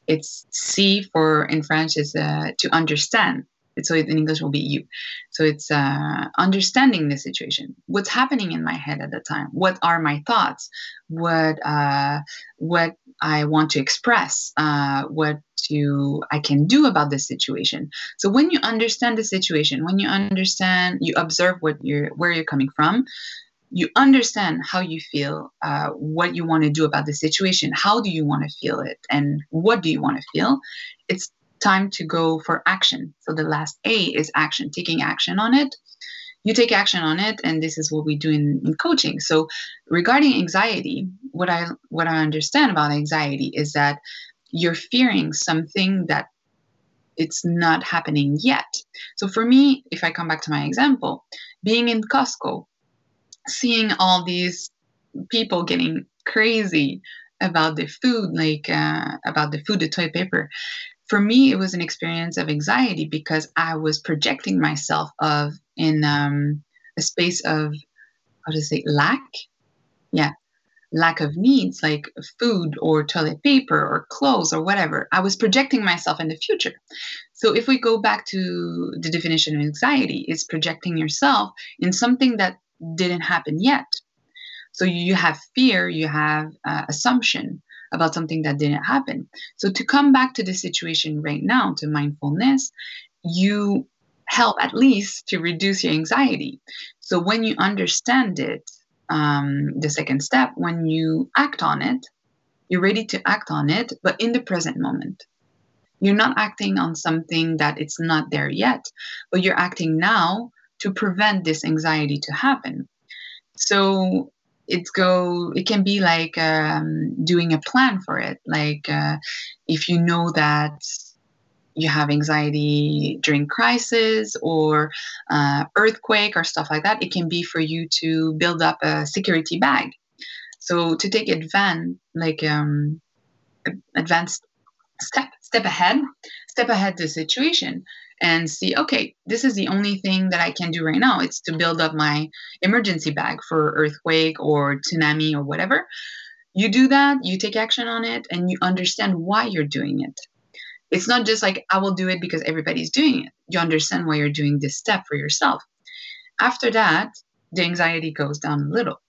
Speaker 2: it's C for in French is uh, to understand so in English will be you. So it's uh, understanding the situation. What's happening in my head at the time? What are my thoughts? What uh, what I want to express? Uh, what to I can do about this situation. So when you understand the situation, when you understand, you observe what you're where you're coming from. You understand how you feel, uh, what you want to do about the situation. How do you want to feel it, and what do you want to feel? It's time to go for action. So the last A is action, taking action on it. You take action on it, and this is what we do in, in coaching. So regarding anxiety, what I what I understand about anxiety is that you're fearing something that it's not happening yet. So for me, if I come back to my example, being in Costco, seeing all these people getting crazy about the food, like uh, about the food, the toilet paper, for me, it was an experience of anxiety because I was projecting myself of in um, a space of how to say lack, yeah, lack of needs like food or toilet paper or clothes or whatever. I was projecting myself in the future. So if we go back to the definition of anxiety, it's projecting yourself in something that didn't happen yet. So you have fear, you have uh, assumption about something that didn't happen. So to come back to the situation right now, to mindfulness, you help at least to reduce your anxiety. So when you understand it, um, the second step, when you act on it, you're ready to act on it, but in the present moment. You're not acting on something that it's not there yet, but you're acting now to prevent this anxiety to happen. So it's go it can be like um, doing a plan for it like uh, if you know that you have anxiety during crisis or uh, earthquake or stuff like that, it can be for you to build up a security bag. So to take advan like um, advanced step step ahead, step ahead the situation and see, okay, this is the only thing that I can do right now. It's to build up my emergency bag for earthquake or tsunami or whatever. You do that, you take action on it, and you understand why you're doing it it's not just like I will do it because everybody's doing it. You understand why you're doing this step for yourself. After that, the anxiety goes down a little.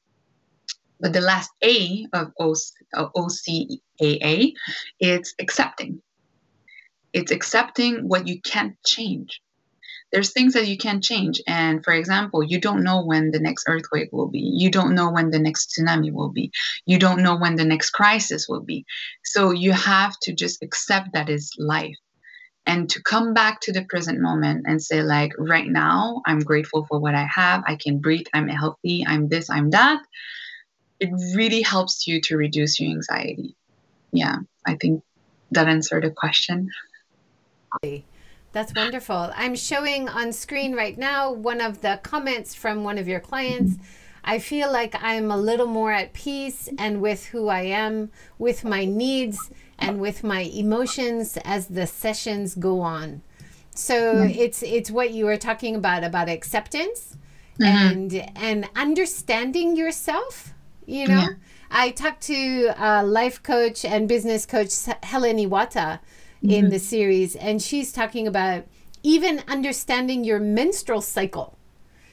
Speaker 2: But the last A of OCAA, it's accepting. It's accepting what you can't change there's things that you can't change. And for example, you don't know when the next earthquake will be. You don't know when the next tsunami will be. You don't know when the next crisis will be. So you have to just accept that is life and to come back to the present moment and say like right now i'm grateful for what i have i can breathe i'm healthy i'm this i'm that it really helps you to reduce your anxiety yeah i think that answered the question
Speaker 1: that's wonderful. I'm showing on screen right now one of the comments from one of your clients. I feel like I'm a little more at peace and with who I am, with my needs and with my emotions as the sessions go on. So it's it's what you were talking about about acceptance mm-hmm. and and understanding yourself, you know. Yeah. I talked to a life coach and business coach Helen Iwata mm-hmm. in the series, and she's talking about even understanding your menstrual cycle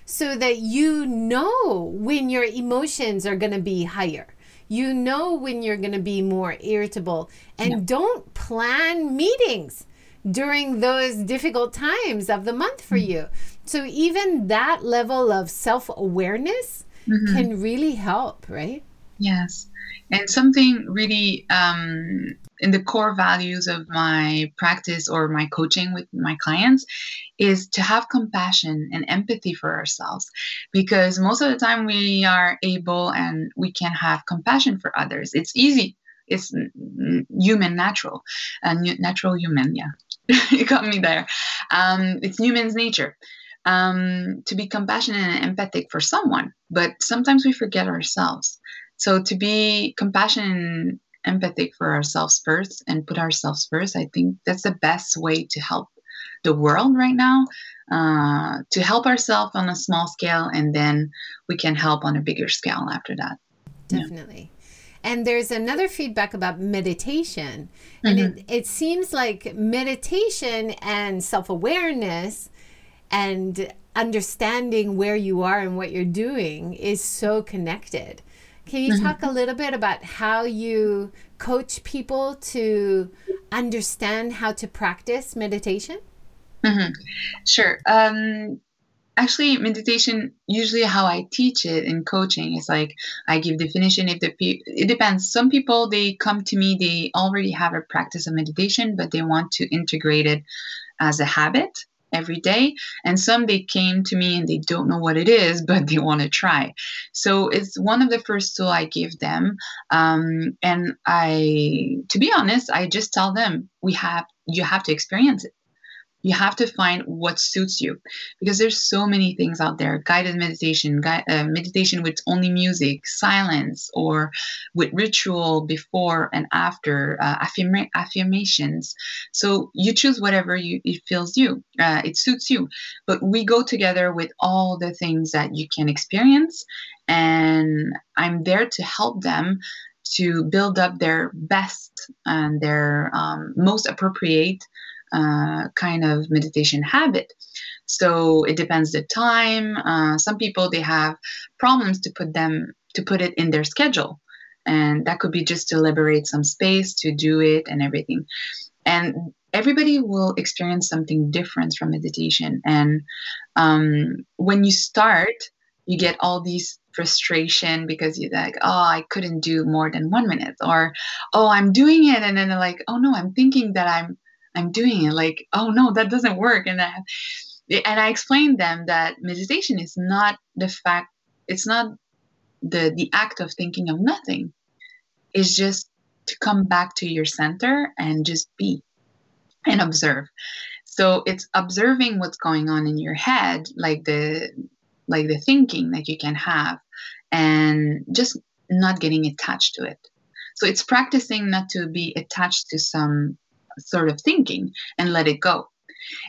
Speaker 1: so that you know when your emotions are going to be higher. You know when you're going to be more irritable. And yeah. don't plan meetings during those difficult times of the month for mm-hmm. you. So, even that level of self awareness mm-hmm. can really help, right?
Speaker 2: Yes. And something really um, in the core values of my practice or my coaching with my clients is to have compassion and empathy for ourselves. Because most of the time we are able and we can have compassion for others. It's easy. It's human natural. And uh, natural human yeah. You got me there. Um, it's human's nature um, to be compassionate and empathic for someone. But sometimes we forget ourselves. So to be compassionate empathic for ourselves first and put ourselves first, I think that's the best way to help the world right now. Uh, to help ourselves on a small scale, and then we can help on a bigger scale after that.
Speaker 1: Definitely. Yeah. And there's another feedback about meditation. And mm-hmm. it, it seems like meditation and self awareness and understanding where you are and what you're doing is so connected. Can you talk a little bit about how you coach people to understand how to practice meditation?
Speaker 2: Mm-hmm. Sure. Um, actually, meditation usually how I teach it in coaching is like I give definition. If the pe- it depends. Some people they come to me, they already have a practice of meditation, but they want to integrate it as a habit every day. And some they came to me and they don't know what it is, but they want to try. So it's one of the first tool I give them. Um, and I, to be honest, I just tell them we have you have to experience it you have to find what suits you. Because there's so many things out there. Guided meditation uh, meditation with only music silence or with ritual before and after uh, affirma- affirmations. So you choose whatever you it feels you uh, it suits you. But we go together with all the things that you can experience and i'm there to help them to build up their best and their um, most appropriate uh, kind of meditation habit. So it depends the time. Uh, some people they have problems to put them to put it in their schedule. And that could be just to liberate some space to do it and everything. And everybody will experience something different from meditation. And um, when you start, you get all these frustration because you're like, oh, I couldn't do more than one minute, or oh, I'm doing it, and then they're like, oh no, I'm thinking that I'm I'm doing it. Like, oh no, that doesn't work, and I and I explained them that meditation is not the fact, it's not the the act of thinking of nothing. It's just to come back to your center and just be and observe. So it's observing what's going on in your head, like the like the thinking that you can have, and just not getting attached to it. So it's practicing not to be attached to some sort of thinking and let it go.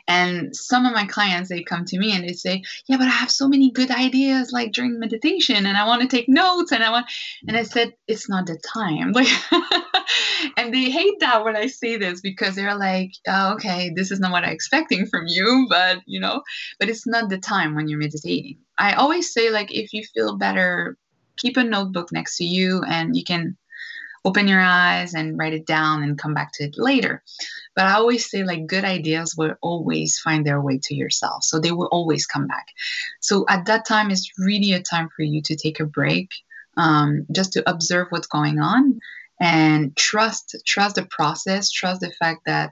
Speaker 2: And some of my clients, they come to me and they say, Yeah, but I have so many good ideas like during meditation and I want to take notes and I want, and I said, It's not the time. Like, and they hate that when I say this because they're like, oh, Okay, this is not what I'm expecting from you, but you know, but it's not the time when you're meditating. I always say, like, if you feel better, keep a notebook next to you and you can open your eyes and write it down and come back to it later. But I always say, like, good ideas will always find their way to yourself. So they will always come back. So at that time, it's really a time for you to take a break, um, just to observe what's going on and trust trust the process trust the fact that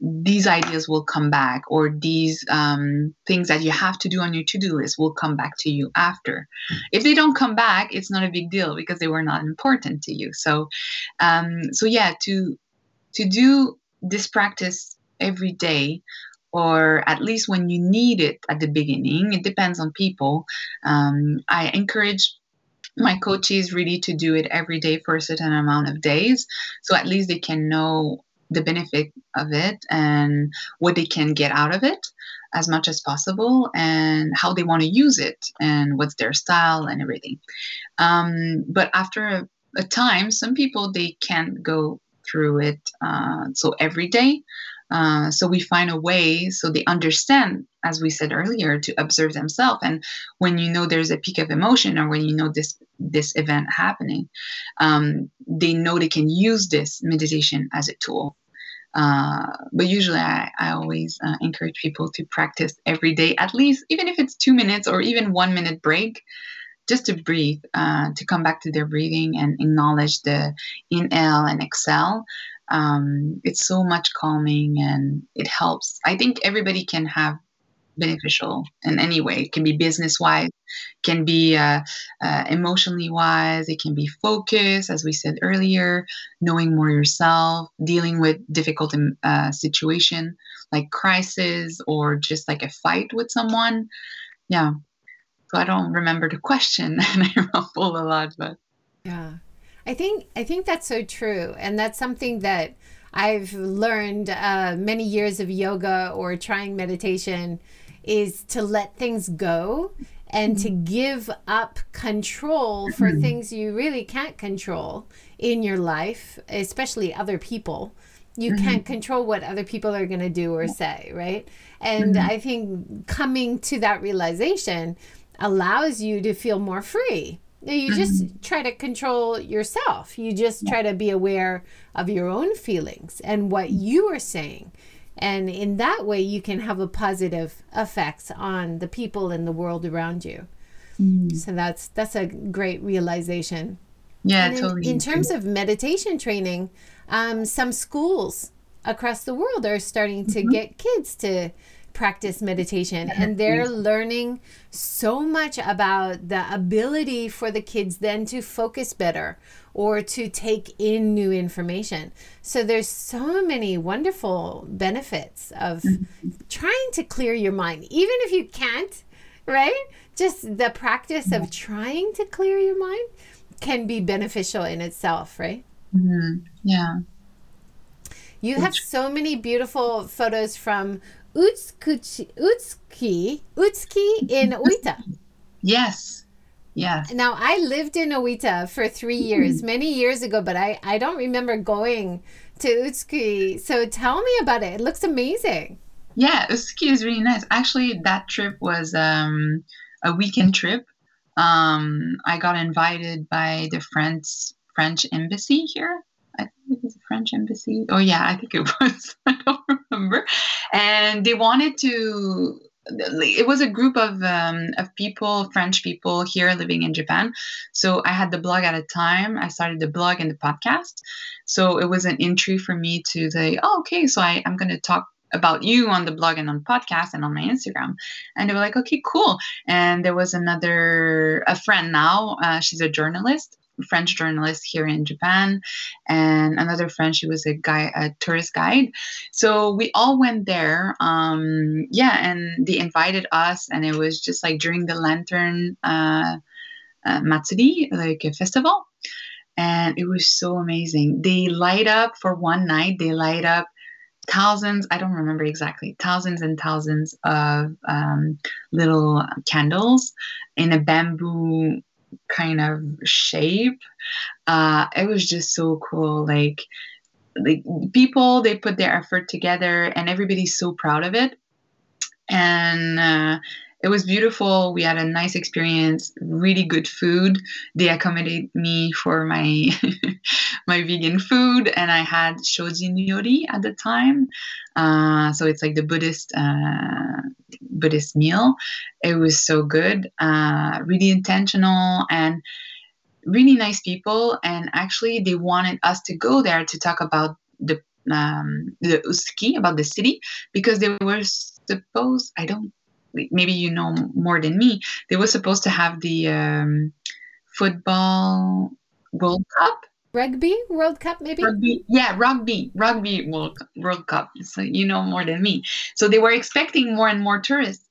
Speaker 2: these ideas will come back or these um, things that you have to do on your to-do list will come back to you after. If they don't come back it's not a big deal because they were not important to you. So um, so yeah to to do this practice every day or at least when you need it at the beginning it depends on people. Um, i encourage my coaches really to do it every day for a certain amount of days so at least they can know the benefit of it and what they can get out of it as much as possible and how they want to use it and what's their style and everything um, but after a, a, time some people they can't go through it uh, so every day uh, so we find a way so they understand, as we said earlier, to observe themselves. And when you know there's a peak of emotion, or when you know this this event happening, um, they know they can use this meditation as a tool. Uh, but usually, I, I always uh, encourage people to practice every day, at least, even if it's two minutes or even one minute break, just to breathe, uh, to come back to their breathing and acknowledge the inhale and exhale um, it's so much calming and it helps. I think everybody can have beneficial in any way. It can be business wise, can be uh, uh, emotionally wise, it can be focus, as we said earlier, knowing more yourself, dealing with difficult um, uh, situation like crisis or just like a fight with someone. Yeah. So I don't remember the question and I rumble a lot, but
Speaker 1: yeah. I think I think that's so true, and that's something that I've learned uh, many years of yoga or trying meditation is to let things go and to give up control for mm-hmm. things you really can't control in your life, especially other people. You mm-hmm. can't control what other people are going to do or say, right? And mm-hmm. I think coming to that realization allows you to feel more free you just mm-hmm. try to control yourself. You just try to be aware of your own feelings and what you are saying. And in that way, you can have a positive effect on the people in the world around you. Mm. So that's that's a great realization.
Speaker 2: Yeah,
Speaker 1: in,
Speaker 2: totally.
Speaker 1: In terms of meditation training, um, some schools across the world are starting to mm-hmm. get kids to practice meditation and they're learning so much about the ability for the kids then to focus better or to take in new information. So there's so many wonderful benefits of trying to clear your mind even if you can't, right? Just the practice of trying to clear your mind can be beneficial in itself, right?
Speaker 2: Mm-hmm. Yeah.
Speaker 1: You have so many beautiful photos from Utsuki, Utsuki, Utsuki in Oita.
Speaker 2: Yes. Yeah.
Speaker 1: Now I lived in Oita for three years, many years ago, but I, I don't remember going to Utsuki. So tell me about it. It looks amazing.
Speaker 2: Yeah, Utsuki is really nice. Actually, that trip was um, a weekend trip. um, I got invited by the French French embassy here. I think it was the French embassy. Oh yeah, I think it was. I don't remember. And they wanted to. It was a group of um, of people, French people here living in Japan. So I had the blog at a time. I started the blog and the podcast. So it was an entry for me to say, oh, okay, so I, I'm going to talk about you on the blog and on podcast and on my Instagram. And they were like, okay, cool. And there was another, a friend now, uh, she's a journalist. French journalist here in Japan, and another friend. She was a guy, a tourist guide. So we all went there. Um, yeah, and they invited us, and it was just like during the Lantern uh, uh, Matsuri, like a festival, and it was so amazing. They light up for one night. They light up thousands i don't remember exactly thousands and thousands of um, little candles in a bamboo kind of shape uh, it was just so cool. Like like people they put their effort together and everybody's so proud of it. And uh, it was beautiful. We had a nice experience, really good food. They accommodated me for my my vegan food, and I had shojin ryori at the time. Uh, so it's like the Buddhist uh, Buddhist meal. It was so good, uh, really intentional, and really nice people. And actually, they wanted us to go there to talk about the um, the Usuki, about the city, because they were supposed. I don't maybe you know more than me. They were supposed to have the um, football World Cup.
Speaker 1: Rugby World Cup, maybe?
Speaker 2: Rugby, yeah, rugby, rugby World, World Cup. So you know more than me. So they were expecting more and more tourists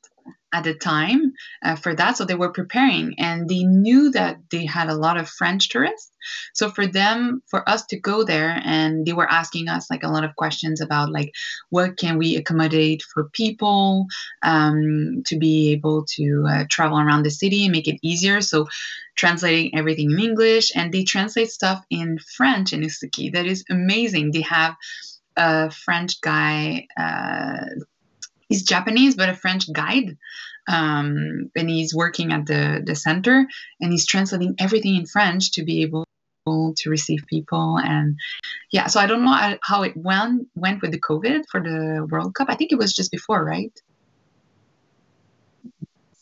Speaker 2: at the time uh, for that. So they were preparing and they knew that they had a lot of French tourists. So for them, for us to go there, and they were asking us like a lot of questions about like what can we accommodate for people um, to be able to uh, travel around the city and make it easier. So translating everything in English, and they translate stuff in French in Usuki. That is amazing. They have a French guy. Uh, he's Japanese, but a French guide. Um, and he's working at the, the center and he's translating everything in French to be able to receive people. And yeah, so I don't know how it went, went with the COVID for the World Cup. I think it was just before, right?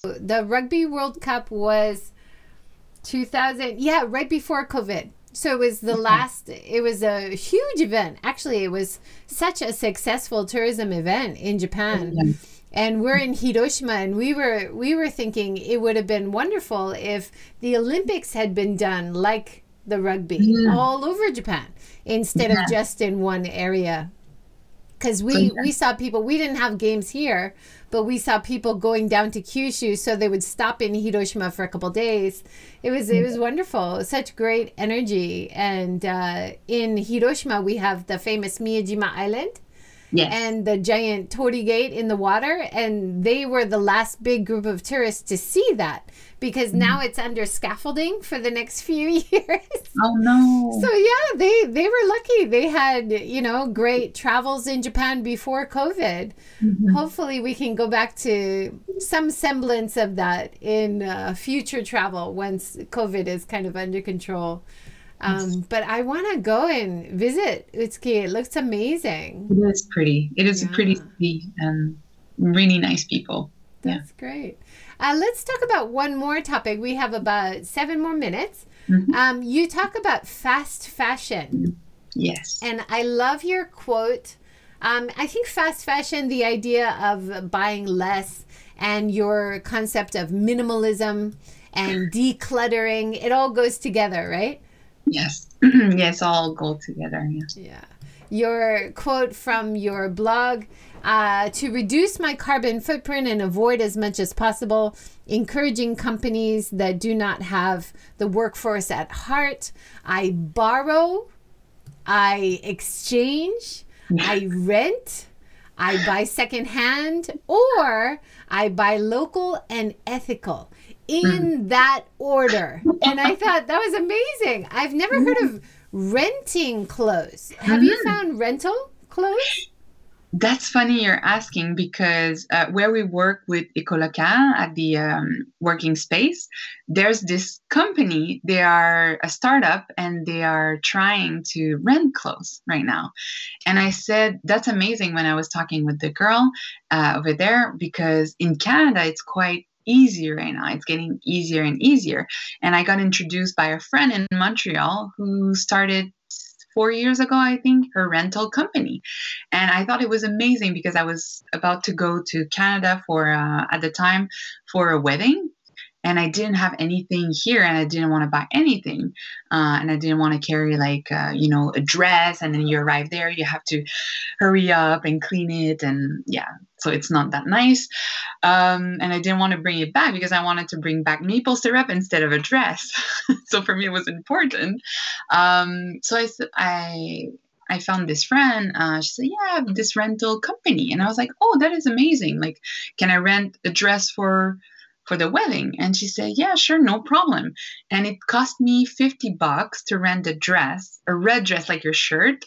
Speaker 1: The Rugby World Cup was 2000, yeah, right before COVID. So it was the last, it was a huge event. Actually, it was such a successful tourism event in Japan. Oh, yeah. And we're in Hiroshima and we were we were thinking it would have been wonderful if the Olympics had been done like the rugby yeah. all over Japan instead yeah. of just in one area. Cuz we we saw people we didn't have games here, but we saw people going down to Kyushu, so they would stop in Hiroshima for a couple days. It was it was wonderful, such great energy. And uh, in Hiroshima, we have the famous Miyajima Island. Yes. and the giant torii gate in the water and they were the last big group of tourists to see that because mm. now it's under scaffolding for the next few years.
Speaker 2: Oh no.
Speaker 1: So yeah, they they were lucky. They had, you know, great travels in Japan before COVID. Mm-hmm. Hopefully we can go back to some semblance of that in uh, future travel once COVID is kind of under control. Um, but I want to go and visit Utsuki. It looks amazing.
Speaker 2: It is pretty. It is yeah. a pretty city and really nice people.
Speaker 1: That's yeah. great. Uh, let's talk about one more topic. We have about seven more minutes. Mm-hmm. Um, you talk about fast fashion.
Speaker 2: Yes.
Speaker 1: And I love your quote. Um, I think fast fashion, the idea of buying less and your concept of minimalism and decluttering, it all goes together, right?
Speaker 2: Yes. yes, all go together. Yes.
Speaker 1: Yeah. Your quote from your blog uh, to reduce my carbon footprint and avoid as much as possible, encouraging companies that do not have the workforce at heart. I borrow, I exchange, I rent, I buy secondhand, or I buy local and ethical in mm. that order. And I thought that was amazing. I've never heard of renting clothes. Have you mm-hmm. found rental clothes?
Speaker 2: That's funny you're asking because uh, where we work with Ecolocal at the um, working space, there's this company. They are a startup and they are trying to rent clothes right now. And I said, that's amazing when I was talking with the girl uh, over there because in Canada, it's quite easier right now. It's getting easier and easier. And I got introduced by a friend in Montreal who started four years ago, I think, her rental company. And I thought it was amazing because I was about to go to Canada for, uh, at the time, for a wedding and I didn't have anything here, and I didn't want to buy anything, uh, and I didn't want to carry like uh, you know a dress, and then you arrive there, you have to hurry up and clean it, and yeah, so it's not that nice. Um, and I didn't want to bring it back because I wanted to bring back maple syrup instead of a dress. so for me, it was important. Um, so I I I found this friend. Uh, she said, "Yeah, this rental company," and I was like, "Oh, that is amazing! Like, can I rent a dress for?" For the wedding. And she said yeah sure no problem. And it cost me 50 bucks to rent a dress a red dress like your shirt.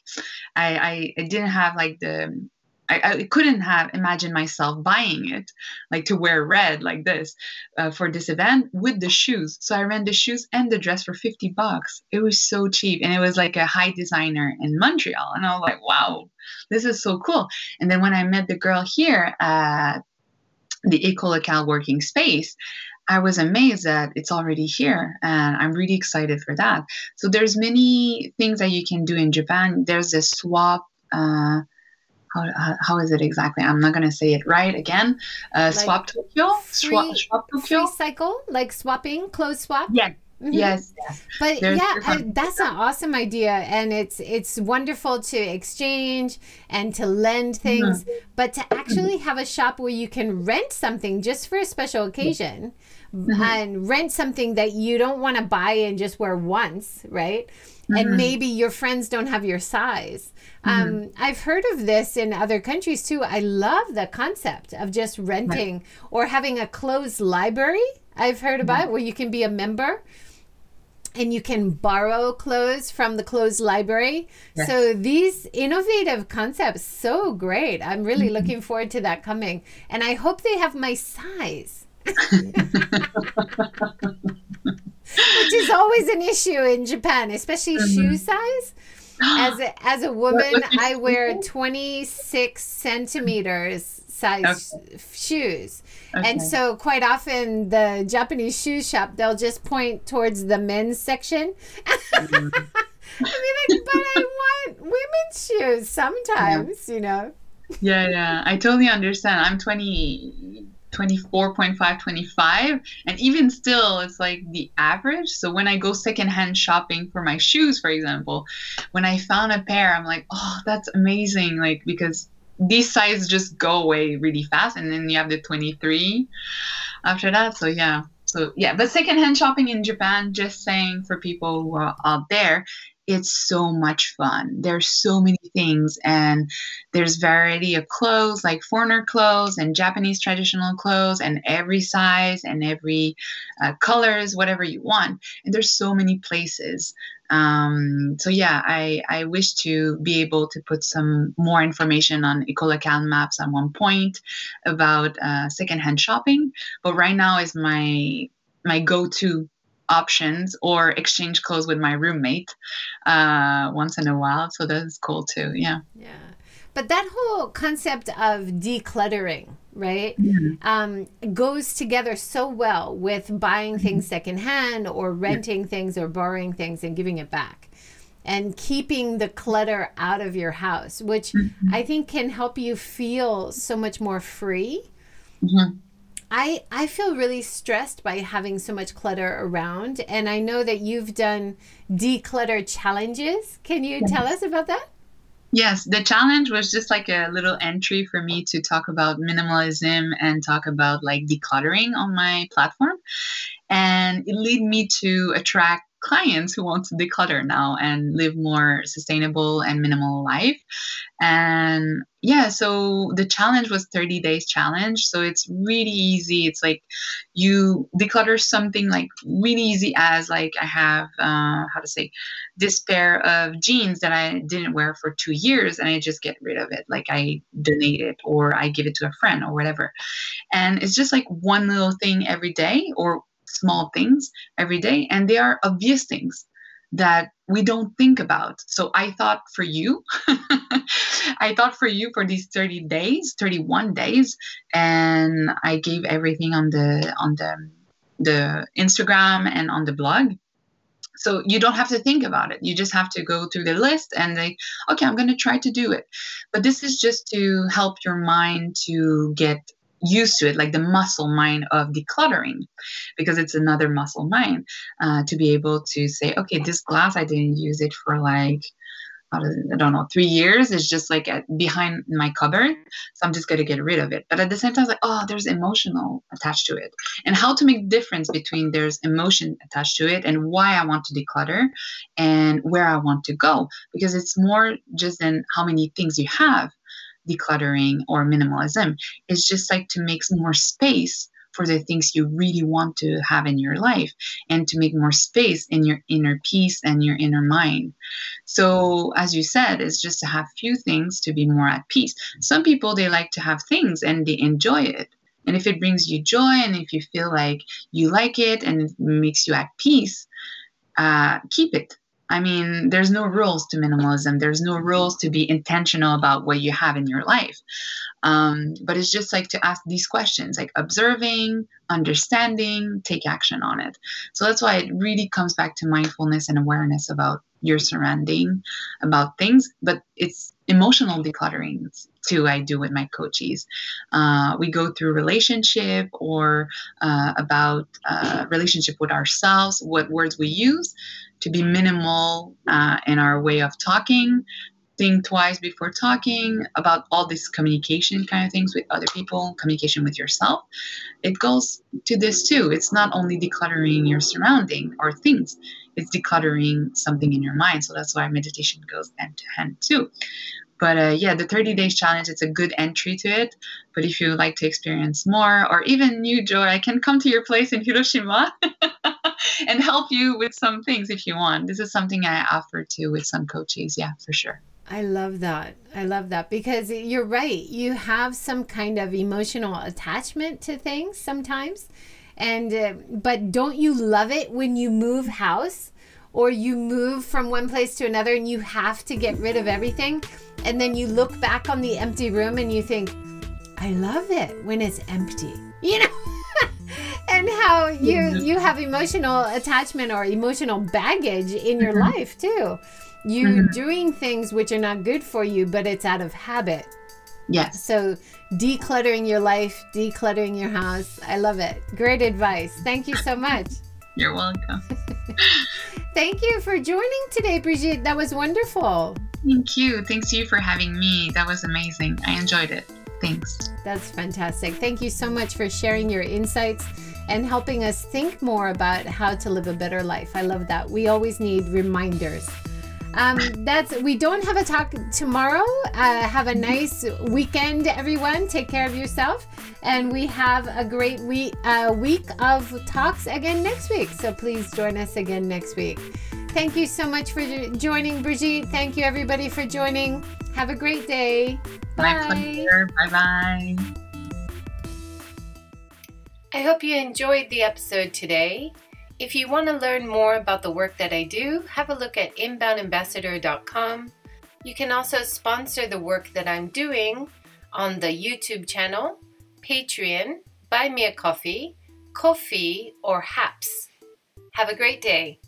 Speaker 2: I i, I didn't have like the I, I, couldn't have imagined myself buying it like to wear red like this uh, for this event with the shoes. So i rent the shoes and the dress for 50 bucks. It was so cheap. And it was like a high designer in montreal. And i was like wow this is so cool. And then when i met the girl here at the Ecolocal working space, I was amazed that it's already here and I'm really excited for that. So there's many things that you can do in Japan. There's a swap uh, how, how is it exactly? I'm not going to say it right again. Uh, like swap Tokyo?
Speaker 1: Free, swap, swap Tokyo? Free cycle? Like swapping, clothes swap?
Speaker 2: Yeah, Mm-hmm. Yes, yes.
Speaker 1: But There's yeah, I, that's an awesome idea, and it's it's wonderful to exchange and to lend mm-hmm. things, mm-hmm. but to actually have a shop where you can rent something just for a special occasion, mm-hmm. and rent something that you don't want to buy and just wear once, right? And mm-hmm. maybe your friends don't have your size. Mm-hmm. Um, I've heard of this in other countries too. I love the concept of just renting right. or having a closed library. I've heard about where you can be a member and you can borrow clothes from the clothes library. So these innovative concepts, so great. I'm really mm-hmm. looking forward to that coming. And I hope they have my size. Which is always an issue in Japan, especially mm-hmm. shoe size. As a, as a woman, I wear 26 centimeters size okay. shoes. Okay. And so quite often the Japanese shoe shop they'll just point towards the men's section. Mm. I mean, like, but I want women's shoes sometimes, yeah. you know.
Speaker 2: Yeah, yeah. I totally understand. I'm 20 24.5 25 and even still it's like the average so when i go secondhand shopping for my shoes for example when i found a pair i'm like oh that's amazing like because these sizes just go away really fast and then you have the 23 after that. So yeah. So yeah but secondhand shopping in japan just saying for people who are out there it's so much fun. There's so many things and there's variety of clothes like foreigner clothes and japanese traditional clothes and every size and every uh, colors whatever you want. And there's so many places um, so yeah, I, I wish to be able to put some more information on Ecolocal maps at one point about uh, secondhand shopping. But right now is my my go-to options or exchange clothes with my roommate uh, once in a while. So that's cool too. Yeah.
Speaker 1: Yeah. But that whole concept of decluttering, right, um, goes together so well with buying things mm-hmm. secondhand or renting yeah. things or borrowing things and giving it back. And keeping the clutter out of your house, which mm-hmm. I think can help you feel so much more free. Mm-hmm. I I feel really stressed by having so much clutter around, and I know that you've done declutter challenges. Can you tell us about that?
Speaker 2: Yes, the challenge was just like a little entry for me to talk about minimalism and talk about like decluttering on my platform. And it led me to attract clients who want to declutter now and live more sustainable and minimal life. And yeah, so the challenge was 30 days challenge. So it's really easy. It's like you declutter something like really easy as like I have uh, how to say this pair of jeans that I didn't wear for two years and I just get rid of it. Like I donate it or I give it to a friend or whatever. And it's just like one little thing every day or small things every day. And they are obvious things that we don't think about. So I thought for you, I thought for you for these 30 days, 31 days, and I gave everything on the on the the Instagram and on the blog. So you don't have to think about it. You just have to go through the list and like, okay, I'm going to try to do it. But this is just to help your mind to get used to it, like the muscle mind of decluttering, because it's another muscle mind uh, to be able to say, okay, this glass, I didn't use it for like, I don't know, three years. It's just like at, behind my cupboard. So I'm just going to get rid of it. But at the same time, like, oh, there's emotional attached to it. And how to make difference between there's emotion attached to it and why I want to declutter and where I want to go. Because it's more just than how many things you have decluttering or minimalism. It's just like to make more space for the things you really want to have in your life and to make more space in your inner peace and your inner mind. So, as you said, it's just to have few things to be more at peace. Some people they like to have things and they enjoy it. And if it brings you joy and if you feel like you like it and it makes you at peace, uh, keep it I mean, there's no rules to minimalism. There's no rules to be intentional about what you have in your life. Um, but it's just like to ask these questions, like observing, understanding, take action on it. So that's why it really comes back to mindfulness and awareness about your surrounding, about things. But it's emotional decluttering too. I do with my coaches. Uh, we go through relationship or uh, about uh, relationship with ourselves, what words we use to be minimal uh, in our way of talking, think twice before talking about all this communication kind of things with other people, communication with yourself. It goes to this too. It's not only decluttering your surrounding or things, it's decluttering something in your mind. So that's why meditation goes hand to hand too. But uh, yeah, the 30 days challenge, it's a good entry to it. But if you like to experience more, or even new Joy, I can come to your place in Hiroshima and help you with some things if you want. This is something I offer to with some coaches. Yeah, for sure.
Speaker 1: I love that. I love that because you're right. You have some kind of emotional attachment to things sometimes. And uh, but don't you love it when you move house or you move from one place to another and you have to get rid of everything and then you look back on the empty room and you think I love it when it's empty. You know? and how you you have emotional attachment or emotional baggage in your mm-hmm. life too you're mm-hmm. doing things which are not good for you but it's out of habit
Speaker 2: yes
Speaker 1: so decluttering your life decluttering your house i love it great advice thank you so much
Speaker 2: you're welcome
Speaker 1: thank you for joining today brigitte. That was wonderful.
Speaker 2: Thank you. Thanks to you for having me. That was amazing. I enjoyed it. Thanks.
Speaker 1: That's fantastic. Thank you so much for sharing your insights and helping us think more about how to live a better life. I love that. We always need reminders. Um, that's we don't have a talk tomorrow. Uh, have a nice weekend, everyone. Take care of yourself, and we have a great week uh, week of talks again next week. So please join us again next week. Thank you so much for joining, Brigitte. Thank you, everybody, for joining. Have a great day.
Speaker 2: Bye. Bye bye.
Speaker 1: I hope you enjoyed the episode today. If you want to learn more about the work that I do, have a look at inboundambassador.com. You can also sponsor the work that I'm doing on the YouTube channel, Patreon, Buy Me a Coffee, Ko-fi, or Haps. Have a great day.